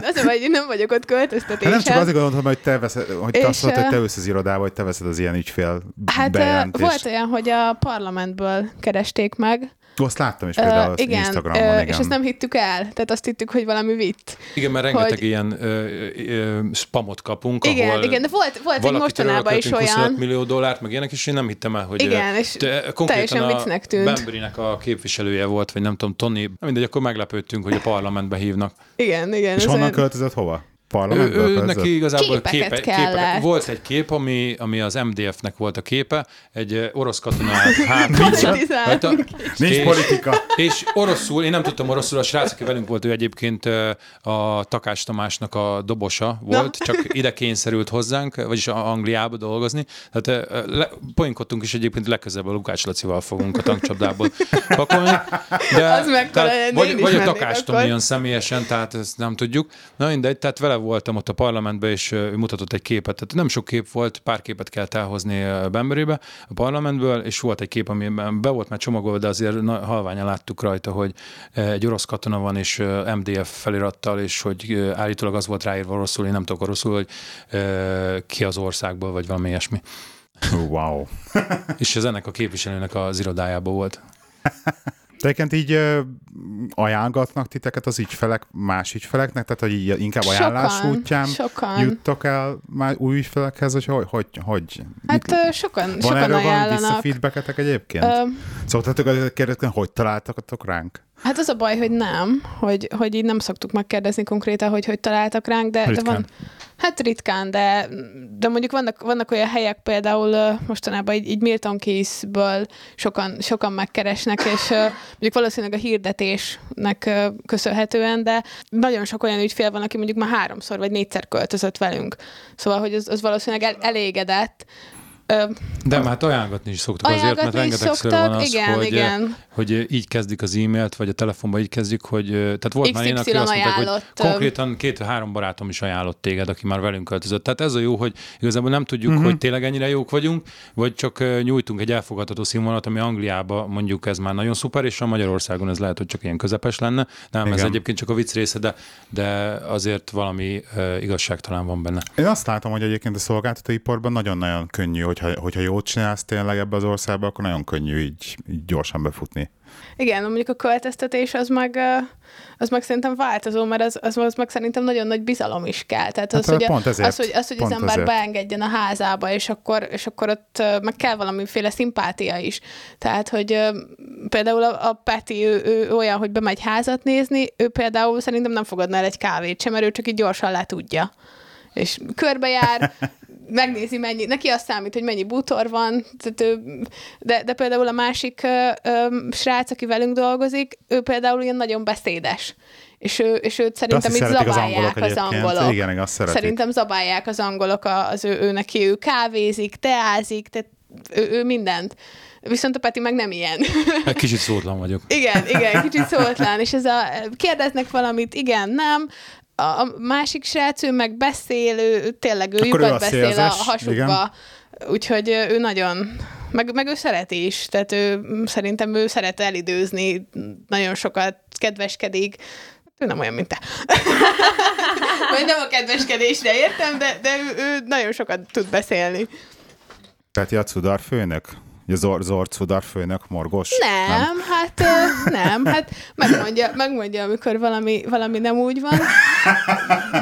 D: az a baj, hogy én nem vagyok ott
B: Hát
D: költöztetésen.
B: nem csak azért gondoltam, hogy te veszed, hogy te azt mondtad, hogy te ülsz az irodába, hogy te veszed az ilyen ügyfél
D: Hát
B: bejelentést.
D: volt olyan, hogy a parlamentből keresték meg.
B: Azt láttam is például
D: Ö,
B: az
D: igen,
B: Instagramon,
D: ö,
B: igen.
D: és ezt nem hittük el. Tehát azt hittük, hogy valami vitt.
C: Igen, mert rengeteg
D: Hogy-
C: ilyen ö, ö, spamot kapunk,
D: Igen,
C: ahol
D: igen, de volt, volt egy mostanában is
C: elköltünk 25
D: olyan.
C: millió dollárt, meg ilyenek, és én nem hittem el, hogy
D: Igen, és
C: te- konkrétan
D: teljesen
C: a
D: viccnek tűnt.
C: Bemberinek a képviselője volt, vagy nem tudom, Tony, mindegy, akkor meglepődtünk, hogy a parlamentbe hívnak.
D: Igen, igen.
B: És honnan
D: olyan-
B: költözött hova?
C: Ő,
B: Parlamentből
C: ő,
B: költözött?
C: neki igazából
D: Képeket kellett.
C: Volt egy kép, ami, ami az MDF-nek volt a képe, egy ö, orosz katona hát.
B: Nincs
C: és-
B: politika.
C: és oroszul, én nem tudtam oroszul, a srác, aki velünk volt, ő egyébként ö, a Takás Tamásnak a dobosa volt,
D: Na.
C: csak ide kényszerült hozzánk, vagyis a Angliába dolgozni. Tehát ö, le, poénkodtunk is egyébként legközelebb a Lukács Lacival fogunk a tankcsapdából pakolni. De,
D: Az mekkora
C: vagy, vagy a Takás. Tomi jön személyesen, tehát ezt nem tudjuk. Na mindegy, tehát vele voltam ott a parlamentben, és ő mutatott egy képet. Tehát nem sok kép volt, pár képet kellett elhozni Bemberébe a parlamentből, és volt egy kép, amiben be volt már csomagolva, de azért halványan láttuk rajta, hogy egy orosz katona van, és MDF felirattal, és hogy állítólag az volt ráírva oroszul, én nem tudok oroszul, hogy ki az országból, vagy valami ilyesmi.
B: Wow.
C: És ez ennek a képviselőnek az irodájában volt.
B: De egyébként így ö, ajánlgatnak titeket az ügyfelek más ügyfeleknek, tehát hogy így inkább ajánlás
D: Sokan,
B: útján
D: sokan.
B: juttok el már új ügyfelekhez, hogy hogy, hogy, hogy
D: Hát
B: mit-
D: sokan,
B: van
D: sokan
B: erről van
D: ajánlanak.
B: visszafeedbacketek egyébként?
D: Ö,
B: Szoktatok azért kérdezni, hogy találtatok ránk?
D: Hát az a baj, hogy nem, hogy, hogy így nem szoktuk megkérdezni konkrétan, hogy hogy találtak ránk, de, de van, Hát ritkán, de, de mondjuk vannak, vannak olyan helyek, például mostanában így, így Milton Keys-ből sokan, sokan megkeresnek, és mondjuk valószínűleg a hirdetésnek köszönhetően, de nagyon sok olyan ügyfél van, aki mondjuk már háromszor vagy négyszer költözött velünk. Szóval, hogy az, az valószínűleg el, elégedett,
C: de már hát ajánlatni is szoktuk azért, mert rengetegszer van az, igen, hogy, igen. hogy így kezdik az e-mailt, vagy a telefonba így kezdik, hogy tehát volt már én, aki azt mondták, hogy konkrétan két-három barátom is ajánlott téged, aki már velünk költözött. Tehát ez a jó, hogy igazából nem tudjuk, uh-huh. hogy tényleg ennyire jók vagyunk, vagy csak nyújtunk egy elfogadható színvonalat, ami Angliába mondjuk ez már nagyon szuper, és a Magyarországon ez lehet, hogy csak ilyen közepes lenne. Nem, igen. ez egyébként csak a vicc része, de, de azért valami uh, igazságtalan van benne.
B: Én azt látom, hogy egyébként a szolgáltatóiparban nagyon-nagyon könnyű, hogy hogyha, hogyha jót csinálsz tényleg ebbe az országba, akkor nagyon könnyű így, így gyorsan befutni.
D: Igen, mondjuk a költöztetés az meg, az meg szerintem változó, mert az, az, az meg szerintem nagyon nagy bizalom is kell. Tehát az, hát, hogy, pont ezért, az, hogy, az, hogy az ember ezért. beengedjen a házába, és akkor, és akkor ott meg kell valamiféle szimpátia is. Tehát, hogy például a, a Peti, ő, ő olyan, hogy bemegy házat nézni, ő például szerintem nem fogadna el egy kávét sem, mert ő csak így gyorsan le tudja és körbejár, megnézi mennyi, neki azt számít, hogy mennyi bútor van, tehát ő, de, de például a másik ö, ö, srác, aki velünk dolgozik, ő például ilyen nagyon beszédes. És, ő, és őt szerintem itt zabálják az angolok. Az angolok.
B: Igen, azt
D: Szerintem zabálják az angolok az ő, ő neki, ő kávézik, teázik, tehát ő, ő mindent. Viszont a Peti meg nem ilyen.
C: Egy kicsit szótlan vagyok.
D: Igen, igen, kicsit szótlan. És ez a, kérdeznek valamit, igen, nem, a másik srác, ő meg beszél, ő tényleg ő lyukat beszél a hasukba. Igen. Úgyhogy ő nagyon, meg, meg ő szereti is, tehát ő szerintem ő szeret elidőzni, nagyon sokat kedveskedik, ő nem olyan, mint te. Vagy nem a kedveskedésre értem, de, de ő, ő nagyon sokat tud beszélni.
B: Tehát Jacudar főnök? Zor, Zorcudar főnök morgos?
D: Nem, nem, hát nem, hát megmondja, megmondja, amikor valami, valami nem úgy van.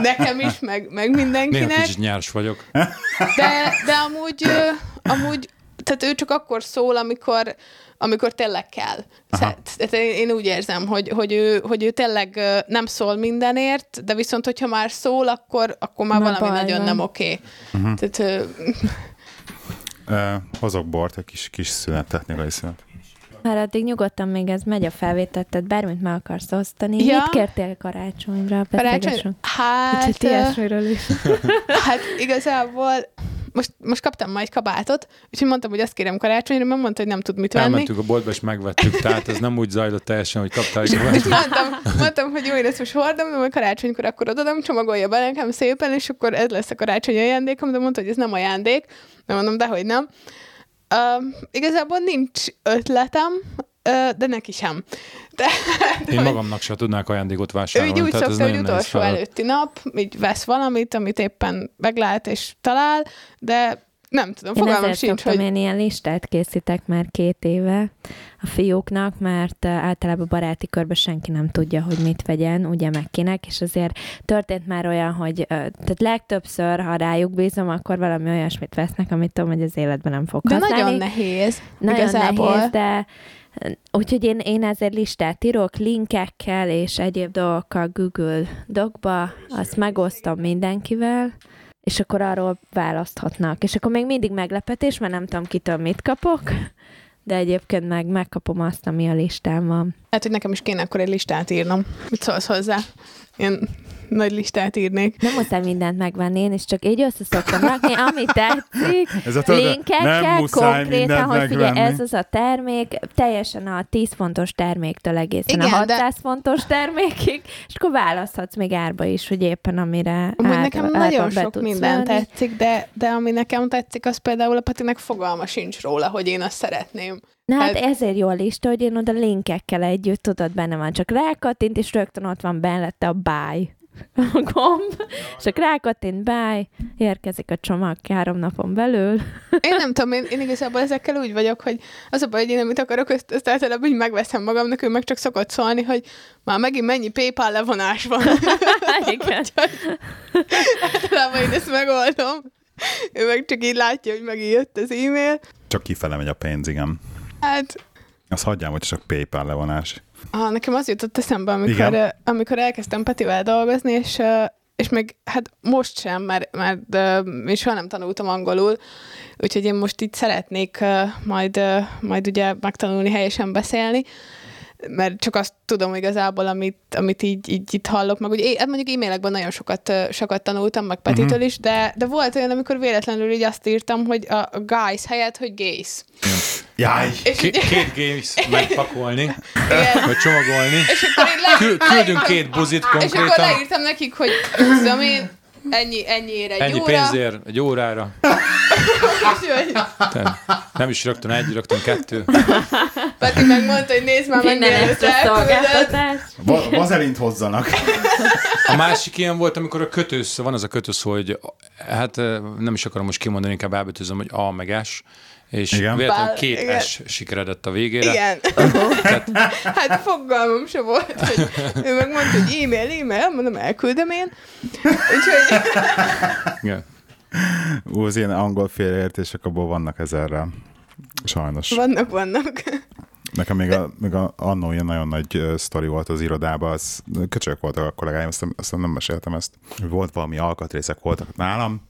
D: Nekem is, meg, meg mindenkinek. Néha
C: kicsit nyárs vagyok.
D: De, de amúgy, amúgy, tehát ő csak akkor szól, amikor, amikor tényleg kell. Tehát én úgy érzem, hogy, hogy, ő, hogy ő tényleg nem szól mindenért, de viszont, hogyha már szól, akkor, akkor már Na, valami nagyon nem oké. Okay. Uh-huh. Tehát
B: hozok bort, egy kis, kis szünet, technikai szünet.
A: Már addig nyugodtan még ez megy a felvételt, tehát bármit meg akarsz osztani. Ja. Mit kértél karácsonyra?
D: Karácsony? Hát... Kicsit ilyesmiről is. hát igazából most, most kaptam majd kabátot, úgyhogy mondtam, hogy azt kérem karácsonyra, mert mondta, hogy nem tud mit venni.
C: Elmentünk a boltba, és megvettük, tehát ez nem úgy zajlott teljesen, hogy kaptál egy
D: és mondtam, mondtam, hogy jó, én ezt most hordom, de majd karácsonykor akkor odadom, csomagolja be nekem szépen, és akkor ez lesz a karácsonyi ajándékom, de mondta, hogy ez nem ajándék. Nem mondom, de hogy nem. Uh, igazából nincs ötletem, uh, de neki sem. De
C: Én magamnak sem tudnák ajándékot vásárolni.
D: Ő úgy szokta, hogy utolsó előtti nap így vesz valamit, amit éppen meglát és talál, de nem tudom, én fogalmam sincs,
A: hogy... Én ilyen listát készítek már két éve a fiúknak, mert általában baráti körben senki nem tudja, hogy mit vegyen, ugye meg kinek, és azért történt már olyan, hogy tehát legtöbbször, ha rájuk bízom, akkor valami olyasmit vesznek, amit tudom, hogy az életben nem fog
D: de
A: használni.
D: nagyon nehéz.
A: Nagyon igazából. nehéz, de Úgyhogy én, én ezért listát írok, linkekkel és egyéb dolgokkal Google Docba, azt megosztom mindenkivel, és akkor arról választhatnak. És akkor még mindig meglepetés, mert nem tudom kitől mit kapok, de egyébként meg megkapom azt, ami a listán van.
D: Hát, hogy nekem is kéne akkor egy listát írnom. Mit szólsz hozzá? Én nagy listát írnék.
A: Nem muszáj mindent megvenni, én is csak így össze szoktam rakni, ami tetszik, ez a linkekkel, konkrétan, hogy figyelj, ez az a termék, teljesen a 10 fontos terméktől egészen Igen, a 600 de... fontos termékig, és akkor választhatsz még árba is, hogy éppen amire ár,
D: nekem árba nagyon sok minden venni. tetszik, de, de ami nekem tetszik, az például a Patinek fogalma sincs róla, hogy én azt szeretném.
A: Na hát, hát ezért jó a lista, hogy én oda linkekkel együtt, tudod, benne van, csak rákattint, és rögtön ott van bennette a buy a gomb, és akkor rákattint, bye, érkezik a csomag három napon belül.
D: Én nem tudom, én, én igazából ezekkel úgy vagyok, hogy az a baj, hogy én amit akarok, ezt, ezt általában így megveszem magamnak, ő meg csak szokott szólni, hogy már megint mennyi PayPal levonás van. Igen. általában én ezt megoldom. Ő meg csak így látja, hogy megint jött az e-mail.
B: Csak kifele megy a pénz, igen.
D: Hát...
B: Azt hagyjám, hogy csak PayPal levonás.
D: Ah, nekem az jutott eszembe, amikor, amikor elkezdtem Petivel dolgozni, és, és még hát most sem, mert, mert én soha nem tanultam angolul, úgyhogy én most itt szeretnék majd, majd ugye megtanulni helyesen beszélni, mert csak azt tudom igazából, amit, amit így, így itt hallok, meg ugye, hát mondjuk e-mailekben nagyon sokat, sokat tanultam, meg Petitől uh-huh. is, de, de volt olyan, amikor véletlenül így azt írtam, hogy a, guys helyett, hogy gays.
B: Jaj.
C: Két, két gays megpakolni, Igen. vagy csomagolni. És akkor így le, Küldünk két buzit konkrétan.
D: És akkor leírtam nekik, hogy tudom én, ennyi, ennyiére egy
C: Ennyi
D: óra.
C: pénzért egy órára. Nem is rögtön egy, rögtön kettő.
D: Peti megmondta, hogy nézd már meg, mielőtt elküldöd.
B: Va- vazelint hozzanak.
C: A másik ilyen volt, amikor a kötősz, van az a kötősz, hogy hát nem is akarom most kimondani, inkább elbetűzöm, hogy A meg S, és
B: Igen.
C: véletlenül két
D: igen.
C: S sikeredett a végére.
D: Igen. hát fogalmam se volt, hogy ő megmondta, hogy e-mail, e-mail, mondom, elküldöm én. Úgyhogy
C: Igen.
B: Ú, az ilyen angol félreértések abból vannak ezerrel. Sajnos.
D: vannak, vannak.
B: Nekem még, a, még a, annó ilyen nagyon nagy sztori volt az irodában, az köcsök voltak a kollégáim, aztán, aztán nem meséltem ezt. Volt valami alkatrészek voltak nálam,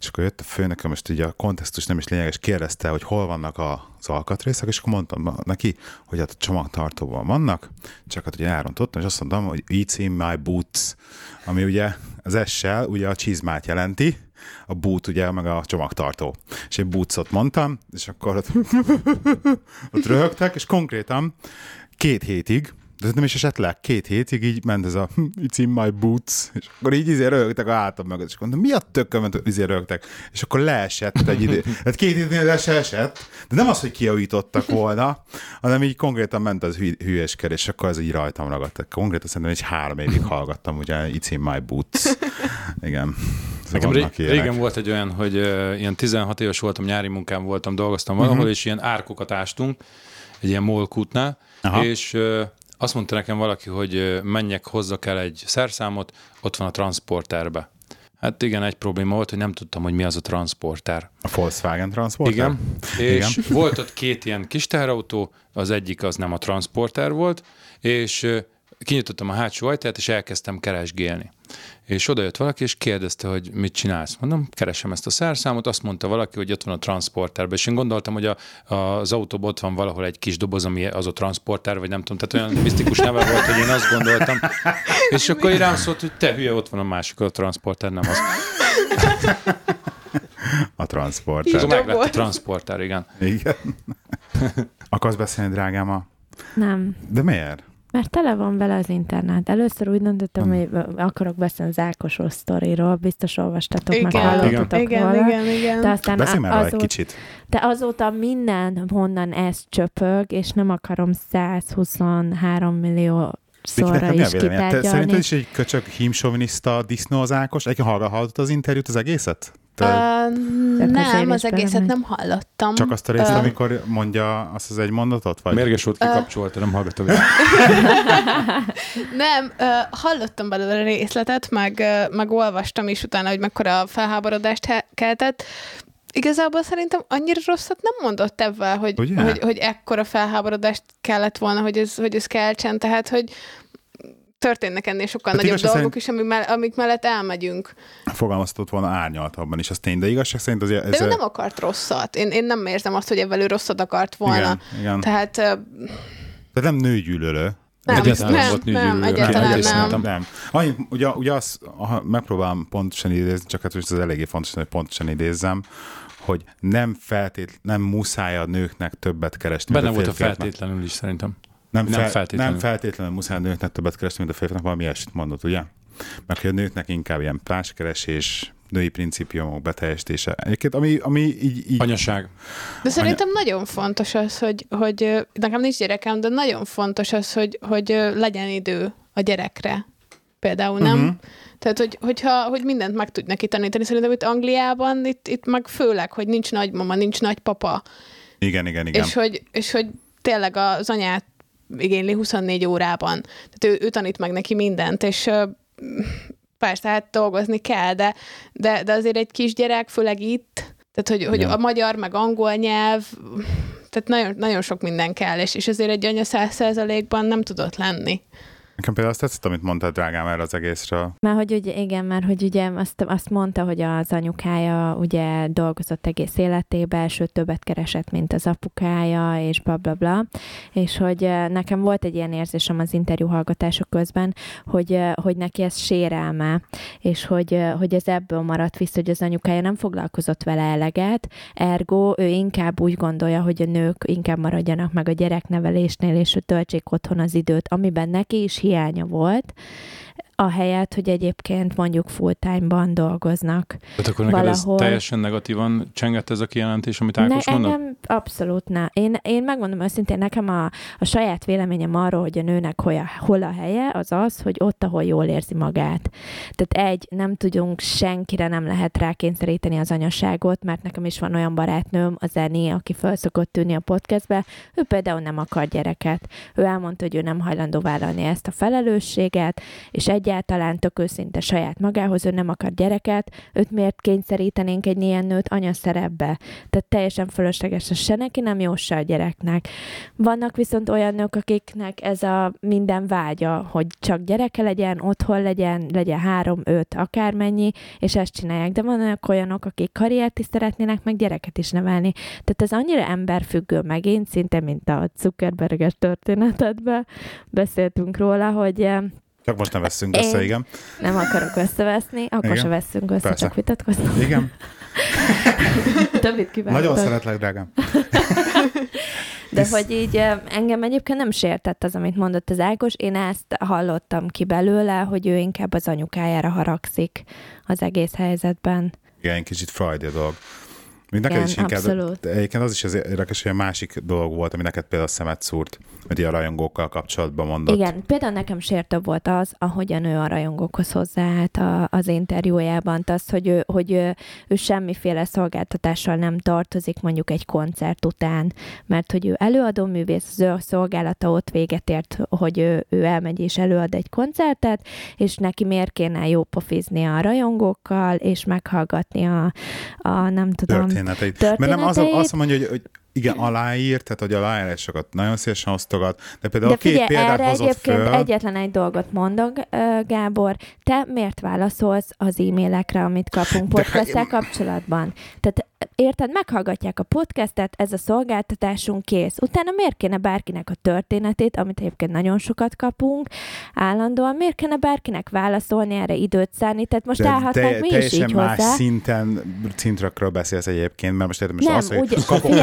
B: és akkor jött a főnököm, most így a kontextus nem is lényeges, kérdezte, hogy hol vannak a, az alkatrészek, és akkor mondtam neki, hogy hát a csomagtartóban vannak, csak hát ugye elrontottam, és azt mondtam, hogy it's in my boots, ami ugye az S-sel ugye a csizmát jelenti, a boot ugye, meg a csomagtartó. És én bootsot mondtam, és akkor ott, ott röhögtek, és konkrétan két hétig, de nem is esett le, két hétig így ment ez a it's in my boots, és akkor így izé röhögtek a hátam mögött, és mondtam, mi a tököm, izé röhögtek, és akkor leesett egy idő. Tehát két hétnél le se esett, de nem az, hogy kijavítottak volna, hanem így konkrétan ment az hű, hülyeskedés, és akkor ez így rajtam ragadt. Konkrétan szerintem egy három évig hallgattam, ugye it's in my boots. Igen.
C: Nekem
B: vannak
C: ré- régen volt egy olyan, hogy uh, ilyen 16 éves voltam, nyári munkám voltam, dolgoztam valahol, uh-huh. és ilyen árkokat ástunk, egy ilyen molkútnál,
B: Aha.
C: és uh, azt mondta nekem valaki, hogy menjek, hozzak el egy szerszámot, ott van a transporterbe. Hát igen, egy probléma volt, hogy nem tudtam, hogy mi az a transporter.
B: A Volkswagen Transporter?
C: Igen. És
B: Igen.
C: volt ott két ilyen kis teherautó, az egyik az nem a transporter volt, és kinyitottam a hátsó ajtaját, és elkezdtem keresgélni. És oda jött valaki, és kérdezte, hogy mit csinálsz. Mondom, keresem ezt a szerszámot, azt mondta valaki, hogy ott van a transporterben, és én gondoltam, hogy a, a, az autóban ott van valahol egy kis doboz, ami az a transporter, vagy nem tudom, tehát olyan misztikus neve volt, hogy én azt gondoltam. És akkor így rám szólt, hogy te hülye, ott van a másik, a transporter, nem az.
B: A Transporter.
C: Akkor meglett a transporter, igen.
B: Igen. Akarsz beszélni, drágám? a-
A: Nem.
B: De miért?
A: Mert tele van vele az internet. Először úgy döntöttem,
B: Hmm.
A: hogy akarok beszélni az Ákosról sztoriról, biztos olvastatok, meg
D: Igen,
A: hallottatok
D: igen,
A: róla.
D: igen, igen.
A: De aztán
B: Beszélj már róla egy
A: azóta,
B: kicsit.
A: de azóta minden honnan ez csöpög, és nem akarom 123 millió szóra is kitárgyalni.
B: szerinted is egy köcsög hímsoviniszta disznó az Ákos? Egyébként hallgatott az interjút, az egészet?
D: Uh, nem, az egészet
A: bele
D: nem hallottam.
B: csak azt a részt,
D: Ö,
B: amikor mondja azt az egy mondatot? Vagy?
C: Mérges volt kikapcsolta, nem hallgatom.
D: Nem, ö, hallottam belőle részletet, meg, ö, meg olvastam is utána, hogy mekkora felháborodást he- keltett. Igazából szerintem annyira rosszat nem mondott ebben, hogy,
B: Ugye?
D: hogy, hogy ekkora felháborodást kellett volna, hogy ez, hogy ez keltsen. Tehát, hogy történnek ennél sokkal
B: Tehát
D: nagyobb dolgok is, amik, mell- amik mellett elmegyünk.
B: Fogalmaztatott volna árnyaltabban is, az tény, de igazság szerint azért...
D: De ő nem akart rosszat. Én, én nem érzem azt, hogy ebben ő rosszat akart volna.
B: Igen, igen.
D: Tehát ö,
B: Tehát nem nőgyűlölő.
D: nem,
C: Egyáltalán nem
D: nem,
C: volt
D: nem,
C: nőgyűlölő.
D: egyáltalán nem.
C: szerintem.
B: Nem. Annyi, ugye, ugye azt, ha megpróbálom pontosan idézni, csak hát most ez eléggé fontos, hogy pontosan idézzem, hogy nem feltét, nem muszáj a nőknek többet keresni.
C: Benne volt a feltétlenül is szerintem.
B: Nem,
C: Nem
B: fel,
C: feltétlenül.
B: Nem feltétlenül muszáj a nőknek többet keresni, mint a férfiaknak, valami ilyesmit mondott, ugye? Mert hogy a nőknek inkább ilyen társkeresés, női principiumok beteljesítése. Egyébként, ami, ami így, így
C: Anyaság.
D: De szerintem nagyon fontos az, hogy, hogy nekem nincs gyerekem, de nagyon fontos az, hogy, hogy legyen idő a gyerekre. Például nem. Uh-huh. Tehát, hogy, hogyha, hogy mindent meg tud neki tanítani. Szerintem itt Angliában, itt, itt meg főleg, hogy nincs nagymama, nincs nagypapa,
B: igen, igen, igen.
D: és hogy, és hogy tényleg az anyát igényli 24 órában. Tehát ő, ő tanít meg neki mindent, és persze, hát dolgozni kell, de, de, de azért egy kisgyerek, főleg itt, tehát hogy, hogy a magyar, meg angol nyelv, tehát nagyon, nagyon sok minden kell, és, és azért egy anya száz százalékban nem tudott lenni.
B: Nekem például azt tetszett, amit mondtad, drágám, erre az egészről.
A: Már hogy ugye, igen, mert hogy ugye azt, azt mondta, hogy az anyukája ugye dolgozott egész életében, sőt többet keresett, mint az apukája, és bla bla bla, és hogy eh, nekem volt egy ilyen érzésem az interjú hallgatások közben, hogy, eh, hogy neki ez sérelme, és hogy, eh, hogy ez ebből maradt vissza, hogy az anyukája nem foglalkozott vele eleget, ergo ő inkább úgy gondolja, hogy a nők inkább maradjanak meg a gyereknevelésnél, és hogy töltsék otthon az időt, amiben neki is hiánya volt, ahelyett, hogy egyébként mondjuk full-time-ban dolgoznak.
C: Tehát akkor neked Valahol... ez teljesen negatívan csengett ez a kijelentés, amit Ákos ne, mondott?
A: Engem abszolút ne. Én, én megmondom őszintén, nekem a, a saját véleményem arról, hogy a nőnek hol a, hol a helye, az az, hogy ott, ahol jól érzi magát. Tehát egy, nem tudunk, senkire nem lehet rákényszeríteni az anyaságot, mert nekem is van olyan barátnőm, a Zeni, aki föl szokott tűnni a podcastbe, ő például nem akar gyereket. Ő elmondta, hogy ő nem hajlandó vállalni ezt a felelősséget, és egy egyáltalán tök őszinte saját magához, ő nem akar gyereket, őt miért kényszerítenénk egy ilyen nőt anya szerepbe? Tehát teljesen fölösleges, se neki nem jó, se a gyereknek. Vannak viszont olyan nők, akiknek ez a minden vágya, hogy csak gyereke legyen, otthon legyen, legyen három, öt, akármennyi, és ezt csinálják. De vannak olyanok, akik karriert is szeretnének, meg gyereket is nevelni. Tehát ez annyira emberfüggő megint, szinte mint a Zuckerberges történetedben beszéltünk róla, hogy
B: csak most nem veszünk össze, Én igen.
A: Nem akarok összeveszni, akkor igen. se veszünk össze, Persze. csak vitatkozunk.
B: Igen.
A: Többit kívánok.
B: Nagyon szeretlek, drágám.
A: De hogy így engem egyébként nem sértett az, amit mondott az Ákos. Én ezt hallottam ki belőle, hogy ő inkább az anyukájára haragszik az egész helyzetben.
B: Igen, kicsit Freud a dolog. Mint neked is inkább, abszolút. egyébként az is az érdekes, hogy a másik dolog volt, ami neked például szemet szúrt, hogy a rajongókkal kapcsolatban mondott.
A: Igen, például nekem sértő volt az, ahogyan ő a rajongókhoz hozzáállt a, az interjújában, az, hogy ő, hogy ő, ő semmiféle szolgáltatással nem tartozik mondjuk egy koncert után, mert hogy ő előadó művész, az ő szolgálata ott véget ért, hogy ő, ő elmegy és előad egy koncertet, és neki miért kéne jó pofizni a rajongókkal, és meghallgatni a, a nem tudom,
B: történeteit. történeteit. Mert nem az, azt mondja, hogy, hogy igen, aláír, tehát hogy aláírásokat nagyon szívesen osztogat, de például de figyelj, két példát erre hozott egyébként föl.
A: egyetlen egy dolgot mondok, Gábor, te miért válaszolsz az e-mailekre, amit kapunk podcast kapcsolatban? Tehát érted, meghallgatják a podcastet, ez a szolgáltatásunk kész. Utána miért kéne bárkinek a történetét, amit egyébként nagyon sokat kapunk, állandóan, miért kéne bárkinek válaszolni, erre időt szállni, tehát most állhatnánk mi is így
B: más
A: hozzá.
B: szinten cintrakról beszélsz egyébként, mert most értem, most
A: Nem, úgy,
B: hogy kapok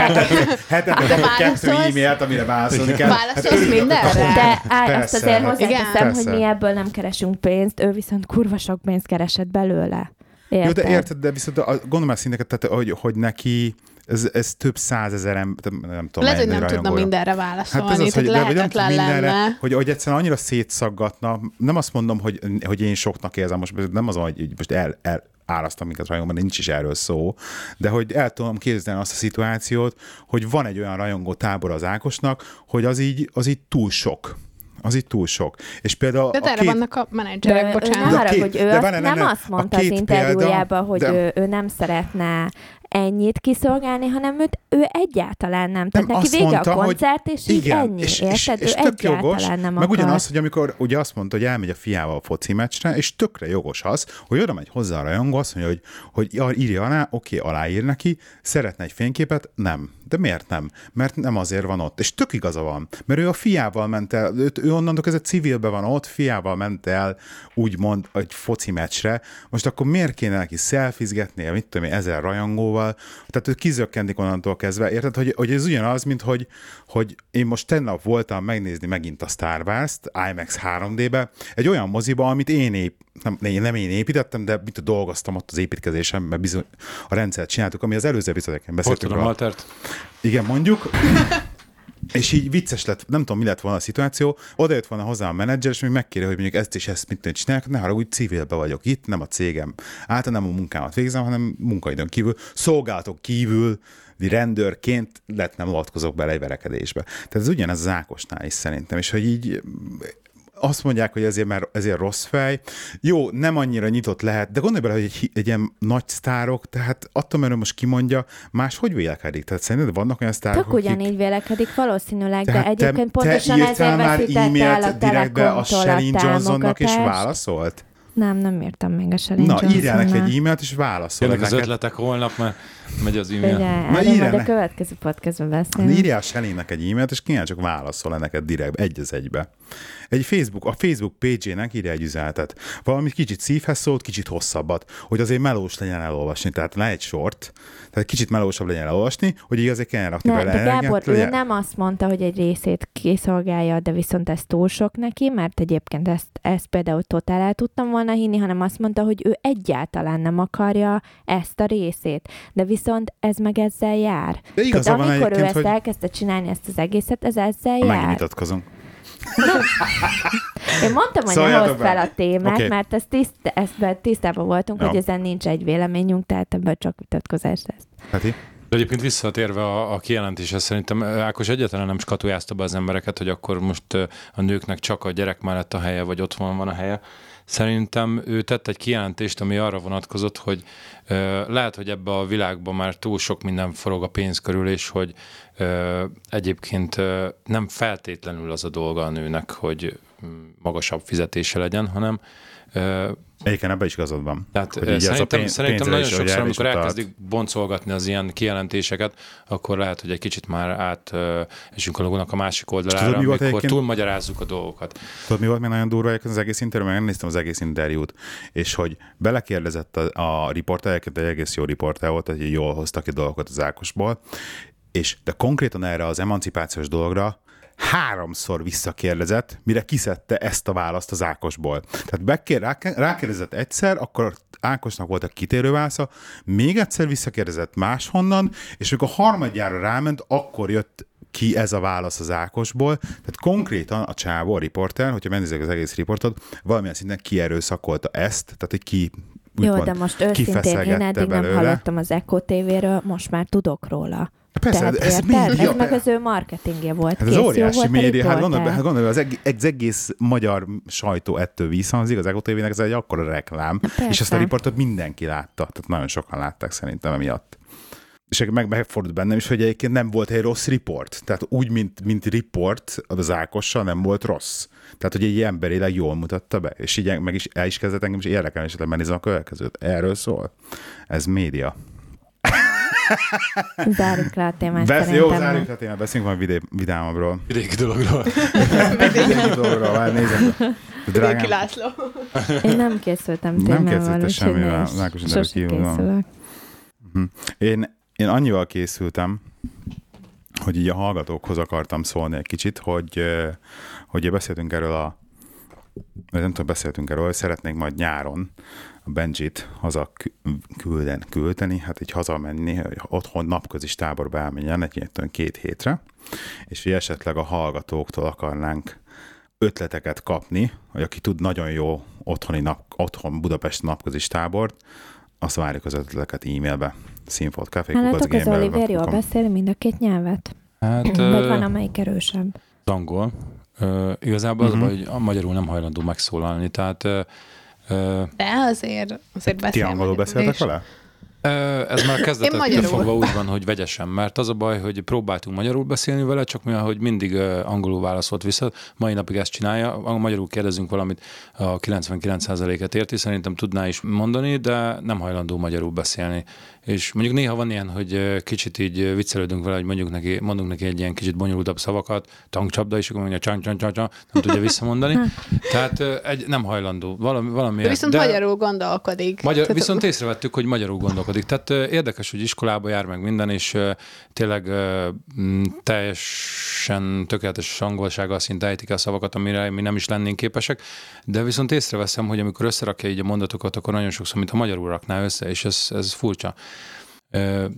B: hetente kettő e-mailt, amire válaszolni kell.
D: Válaszolsz hát, mindenre?
A: De á, azt azért hozzáteszem, hogy mi ebből nem keresünk pénzt, ő viszont kurva sok pénzt keresett belőle.
B: Érted? Jó, de érted, de viszont a, gondolom ezt szinteket, tehát, hogy, hogy neki ez, ez több százezer ember, nem tudom.
D: Lehet, hogy nem tudna mindenre válaszolni, hát ez az, hogy, de, hogy nem tud mindenre, lenne.
B: hogy, hogy egyszerűen annyira szétszaggatna, nem azt mondom, hogy, hogy én soknak érzem, most nem az, hogy most el, el árasztam minket rajongóban, nincs is erről szó, de hogy el tudom képzelni azt a szituációt, hogy van egy olyan rajongó tábor az Ákosnak, hogy az így, az így túl sok az itt túl sok. És például
D: de a erre két... vannak a menedzserek, de bocsánat.
A: De, arra, két, hogy ő de nem, nem, nem azt mondta az interjújában, hogy de... ő, ő nem szeretne ennyit kiszolgálni, hanem őt, ő egyáltalán nem. Tehát nem, neki vége mondta, a koncert, és így igen, ennyi, és, és, érted? És, és ő tök jogos, nem
B: meg akar. ugyanaz, hogy amikor ugye azt mondta, hogy elmegy a fiával a foci meccsre, és tökre jogos az, hogy oda megy hozzá a rajongó, azt mondja, hogy, hogy írja alá, oké, aláír neki, szeretne egy fényképet, nem. De miért nem? Mert nem azért van ott. És tök igaza van. Mert ő a fiával ment el, ő, ő onnantól ez a civilbe van ott, fiával ment el, úgymond, egy foci meccsre. Most akkor miért kéne neki szelfizgetnie, mit tudom én, ezer rajongóval? Tehát ő kizökkentik onnantól kezdve. Érted, hogy, hogy ez ugyanaz, mint hogy, hogy én most tennap voltam megnézni megint a Star Wars-t IMAX 3D-be, egy olyan moziba, amit én ép, nem, nem én építettem, de mit dolgoztam ott az építkezésem, mert bizony a rendszert csináltuk, ami az előző epizódeken beszéltünk.
C: Ott
B: Igen, mondjuk. És így vicces lett, nem tudom, mi lett volna a szituáció, oda jött volna hozzá a menedzser, és még megkéri, hogy mondjuk ezt és ezt mit csinálják, ne úgy civilbe vagyok itt, nem a cégem. Általában nem a munkámat végzem, hanem munkaidőn kívül, szolgálatok kívül, rendőrként lett nem avatkozok bele egy verekedésbe. Tehát ez ugyanez az Ákosnál is szerintem, és hogy így azt mondják, hogy ezért már ezért rossz fej. Jó, nem annyira nyitott lehet, de gondolj bele, hogy egy, egy ilyen nagy sztárok, tehát attól, mert ő most kimondja, más hogy vélekedik? Tehát szerinted vannak olyan sztárok,
A: Tök ugyanígy vélekedik valószínűleg, de
B: tehát
A: egyébként
B: te,
A: pontosan
B: te
A: ezért
B: már
A: veszítette el a
B: e-mailt direktbe a
A: a
B: Shelly Johnsonnak és válaszolt?
A: Nem, nem írtam még a Shelly
B: Na, írjál neki egy e-mailt, és válaszol
C: Jönnek az ötletek holnap, mert megy az
A: Ugye,
C: e-mail.
A: erről majd
B: írjál
A: a következő podcastban
B: Na,
A: beszélünk.
B: írjál Shelly-nek egy e-mailt, és kéne csak válaszol neked direktbe, egy az egybe. Egy Facebook, a Facebook page-ének írja egy üzenetet. Valami kicsit szívhez szólt, kicsit hosszabbat, hogy azért melós legyen elolvasni. Tehát ne egy sort, tehát kicsit melósabb legyen elolvasni, hogy igazán kellene rakni
A: Ne,
B: bele
A: de Gábor, ő
B: legyen-
A: nem azt mondta, hogy egy részét kiszolgálja, de viszont ez túl sok neki, mert egyébként ezt, ezt például totál el tudtam volna hinni, hanem azt mondta, hogy ő egyáltalán nem akarja ezt a részét. De viszont ez meg ezzel jár.
B: De igaza
A: Tehát
B: van
A: amikor ő ezt
B: hogy
A: elkezdte csinálni, ezt az egészet, ez ezzel
B: megint
A: jár.
B: vitatkozunk.
A: Én mondtam, hogy ne hozd fel a témát, okay. mert ezt tiszt, ezt tisztában voltunk,
B: Jó.
A: hogy ezen nincs egy véleményünk, tehát ebből csak vitatkozás lesz.
B: Peti?
C: De egyébként visszatérve a, a kijelentéshez, szerintem ö, Ákos egyáltalán nem skatujázta be az embereket, hogy akkor most ö, a nőknek csak a gyerek mellett a helye, vagy otthon van a helye. Szerintem ő tett egy kijelentést, ami arra vonatkozott, hogy ö, lehet, hogy ebbe a világban már túl sok minden forog a pénz körül, és hogy egyébként nem feltétlenül az a dolga a nőnek, hogy mm, magasabb fizetése legyen, hanem
B: Egyébként ebben is igazad van.
C: tehát
B: Hogy ez a
C: szerintem,
B: pénz-
C: szerintem nagyon sokszor, amikor
B: utalt.
C: elkezdik boncolgatni az ilyen kijelentéseket, akkor lehet, hogy egy kicsit már át ö, esünk a logónak a másik oldalára,
B: tudod, mi volt
C: amikor
B: egyébként?
C: túlmagyarázzuk a dolgokat.
B: Tudod, mi volt még nagyon durva az egész interjú, mert megnéztem az egész interjút, és hogy belekérdezett a, a riporter, egy egész jó riporter volt, hogy jól hoztak ki dolgokat az Ákosból, és de konkrétan erre az emancipációs dologra háromszor visszakérdezett, mire kiszedte ezt a választ az Ákosból. Tehát bekér, rákérdezett egyszer, akkor Ákosnak volt a kitérő válasza, még egyszer visszakérdezett máshonnan, és amikor a harmadjára ráment, akkor jött ki ez a válasz az Ákosból. Tehát konkrétan a csávó, a riporter, hogyha megnézzük az egész riportot, valamilyen szinten kierőszakolta ezt, tehát hogy ki
A: Jó,
B: úgymond
A: de most őszintén én eddig nem
B: belőle.
A: hallottam az Eko TV-ről, most már tudok róla.
B: Persze,
A: Tehát
B: ez
A: érted?
B: média.
A: Ez meg az ő marketingje volt.
B: Hát ez
A: Kész, jó
B: óriási média, hát gondolj, hát gondolj, az, eg- az egész magyar sajtó ettől visszhangzik, az Ego TV-nek ez egy akkora reklám,
A: Persze.
B: és azt a riportot mindenki látta, tehát nagyon sokan látták szerintem emiatt. És meg megfordult bennem is, hogy egyébként nem volt egy rossz riport. Tehát úgy, mint, mint riport az Ákossal nem volt rossz. Tehát, hogy egy emberileg jól mutatta be. És így meg is el is kezdett engem is érdekelni, és megnézem a következőt. Erről szól. Ez média.
A: Zárjuk le a témát
B: Besz,
A: szerintem.
B: jó, zárjuk le a témát, beszéljünk majd vidé, vidámabbról.
C: Vidéki dologról.
B: Vidéki dologról, már nézem.
D: Vidéki László.
A: Én nem készültem
B: Nem
A: témával,
B: készültél
A: úgyhogy
B: semmivel,
A: ne is.
B: Ákos interjú
A: Sose készülök.
B: Én, én annyival készültem, hogy így a hallgatókhoz akartam szólni egy kicsit, hogy, eh, hogy beszéltünk erről a nem tudom, beszéltünk erről, hogy szeretnénk majd nyáron a Benjit haza kü- külden, küldeni, hát így hazamenni, hogy otthon napközis táborba elmenjen egy ilyen két hétre, és hogy esetleg a hallgatóktól akarnánk ötleteket kapni, hogy aki tud nagyon jó otthoni nap, otthon Budapest napközis tábort, azt várjuk az ötleteket e-mailbe.
A: Nálatok az Oliver jól beszél mind a két nyelvet?
C: Hát,
A: Vagy van, amelyik erősebb?
C: az angol. Ö, igazából az,
B: Mhm.
C: a hogy magyarul nem hajlandó megszólalni, tehát ö, ö,
D: De azért, azért
B: Ti
D: beszél
B: angolul
D: magyarul
B: beszéltek vele?
C: Ez már a kezdetektől fogva úgy van, hogy vegyesen, mert az a baj, hogy próbáltunk magyarul beszélni vele, csak mivel, hogy mindig angolul válaszolt vissza, mai napig ezt csinálja, magyarul kérdezünk valamit, a 99%-et érti, szerintem tudná is mondani, de nem hajlandó magyarul beszélni. És mondjuk néha van ilyen, hogy kicsit így viccelődünk vele, hogy mondjuk neki, mondunk neki egy ilyen kicsit bonyolultabb szavakat, tankcsapda, és akkor mondja csan, csan, csan, csan, nem tudja visszamondani. Tehát egy, nem hajlandó. Valami, valami
D: De viszont magyarul gondolkodik.
C: Magyar,
D: Tehát-
C: viszont észrevettük, hogy magyarul gondolkodik. Tehát érdekes, hogy iskolába jár meg minden, és tényleg teljesen tökéletes angolsággal szinte ejtik a szavakat, amire mi nem is lennénk képesek, de viszont észreveszem, hogy amikor összerakja így a mondatokat, akkor nagyon sokszor, mintha magyarul rakná össze, és ez, ez furcsa.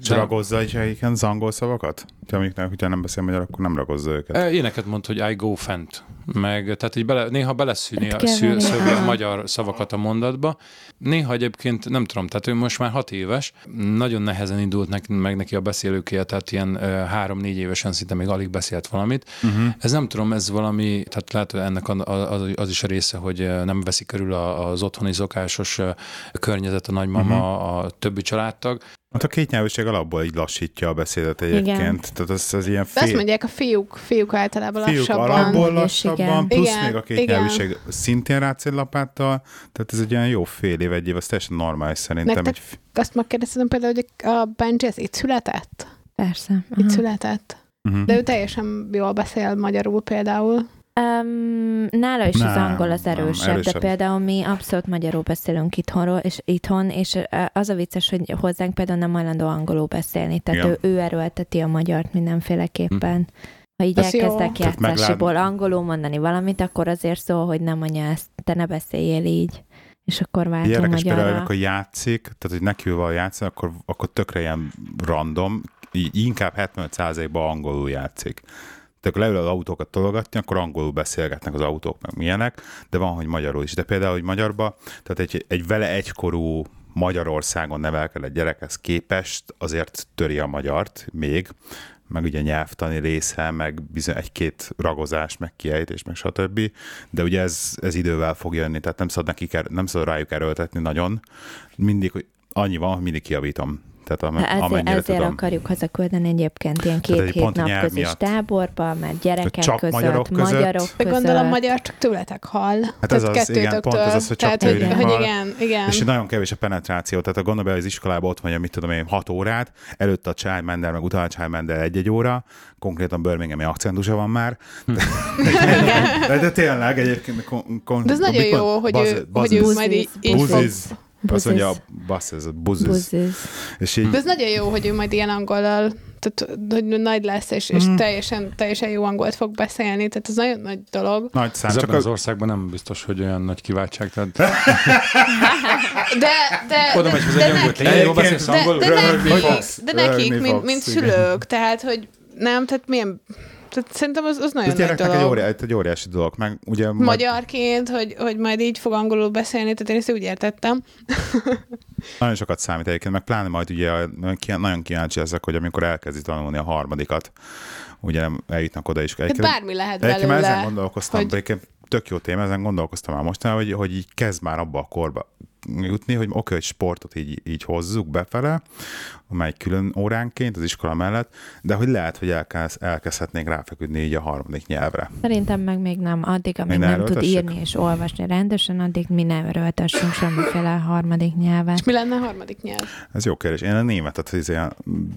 B: És ragozza is ilyen angol szavakat? Ha amiknek, hogyha nem beszél magyar, akkor nem ragozza őket.
C: Éneket mond, hogy I go fent. Meg, tehát így bele, néha beleszűni a, szű, a magyar szavakat a mondatba. Néha egyébként, nem tudom, tehát ő most már hat éves, nagyon nehezen indult neki, meg neki a beszélőkéje, tehát ilyen három-négy évesen szinte még alig beszélt valamit. Uh-huh. Ez nem tudom, ez valami, tehát lehet, hogy ennek az, az is a része, hogy nem veszi körül az otthoni szokásos környezet, a nagymama, uh-huh. a többi családtag.
B: Hát a kétnyelvűség alapból így lassítja a beszédet egyébként. Igen. Tehát az, az ilyen
D: fél... De azt mondják, a fiúk, fiúk általában
B: fiúk
D: lassabban.
B: alapból lassabban, plusz igen, még a kétnyelvűség igen. szintén lapáttal, tehát ez egy ilyen jó fél év, egy év, az teljesen normális szerintem.
D: Nektek egy... azt megkérdeztem például, hogy a Benji ez itt született?
A: Persze.
D: Itt uh-huh. született. Uh-huh. De ő teljesen jól beszél magyarul például.
A: Um, nála is nem, az angol az erősebb, nem, erősebb, de például mi abszolút magyarul beszélünk itthonról, és itthon, és az a vicces, hogy hozzánk például nem hajlandó angolul beszélni, tehát ő, ő erőlteti a magyart mindenféleképpen. Hm. Ha így Ez elkezdek jó. játszásiból angolul mondani valamit, akkor azért szól, hogy nem anya, ezt te ne beszéljél így és akkor váltunk Érdekes magyarra. például,
B: amikor játszik, tehát hogy neki van játszani, akkor, akkor tökre ilyen random, így inkább 75%-ban angolul játszik tök leül az autókat tologatni, akkor angolul beszélgetnek az autók, meg milyenek, de van, hogy magyarul is. De például, hogy magyarba, tehát egy, egy vele egykorú Magyarországon nevelkedett gyerekhez képest azért töri a magyart még, meg ugye nyelvtani része, meg bizony egy-két ragozás, meg kiejtés, meg stb. De ugye ez, ez idővel fog jönni, tehát nem szabad, nekik, nem szabad rájuk erőltetni nagyon. Mindig, hogy annyi van, hogy mindig kiavítom tehát am-
A: ezért, amennyire ezért tudom. akarjuk hazaküldeni egyébként ilyen két hét napközis táborba, mert gyerekek csak között, magyarok között. Magyarok között.
D: Gondolom magyar csak tőletek hall.
B: Hát ez az, igen, pont ez az, hogy csak tehát,
D: hogy, hogy igen, igen.
B: És nagyon kevés a penetráció, tehát a gondolom, hogy az iskolában ott vagy, mit tudom én, hat órát, előtt a Childmender, meg utána a Childmender egy-egy óra, konkrétan Birminghami akcentusa van már. De, de, de tényleg egyébként... Kon, kon,
D: de ez nagyon jó, hogy ő, hogy ő majd így, így
B: Buzziz. Azt mondja, bassz, ez a buzziz.
D: És így... De ez nagyon jó, hogy ő majd ilyen angolal tehát, hogy nagy lesz, és, és mm. teljesen, teljesen jó angolt fog beszélni, tehát ez nagyon nagy dolog.
B: Nagy szám.
C: Ez csak az országban nem biztos, hogy olyan nagy kiváltság. Tehát...
D: de, de,
C: Oda megy hozzá egy angolt,
D: de, de, de, nekik, de nekik, mint, mint szülők, tehát, hogy nem, tehát milyen tehát szerintem az, az nagyon nagy dolog.
B: Egy, óriás, egy óriási dolog. Meg ugye
D: Magyarként, majd... hogy, hogy majd így fog angolul beszélni, tehát én ezt úgy értettem.
B: nagyon sokat számít egyébként, meg pláne majd ugye nagyon kíváncsi ezek, hogy amikor elkezdi tanulni a harmadikat, ugye nem eljutnak oda is.
D: Hát bármi lehet belőle.
B: ezen gondolkoztam, hogy... tök jó téma, ezen gondolkoztam már mostanában, hogy, hogy így kezd már abba a korba jutni, hogy oké, okay, hogy sportot így, így hozzuk befele, amely külön óránként az iskola mellett, de hogy lehet, hogy elkezd, elkezdhetnénk ráfeküdni így a harmadik nyelvre.
A: Szerintem meg még nem. Addig, amíg nem tud írni és olvasni rendesen, addig mi nem erőltessünk semmiféle harmadik nyelvet.
D: És mi lenne a harmadik nyelv?
B: Ez jó kérdés. Én a németet izé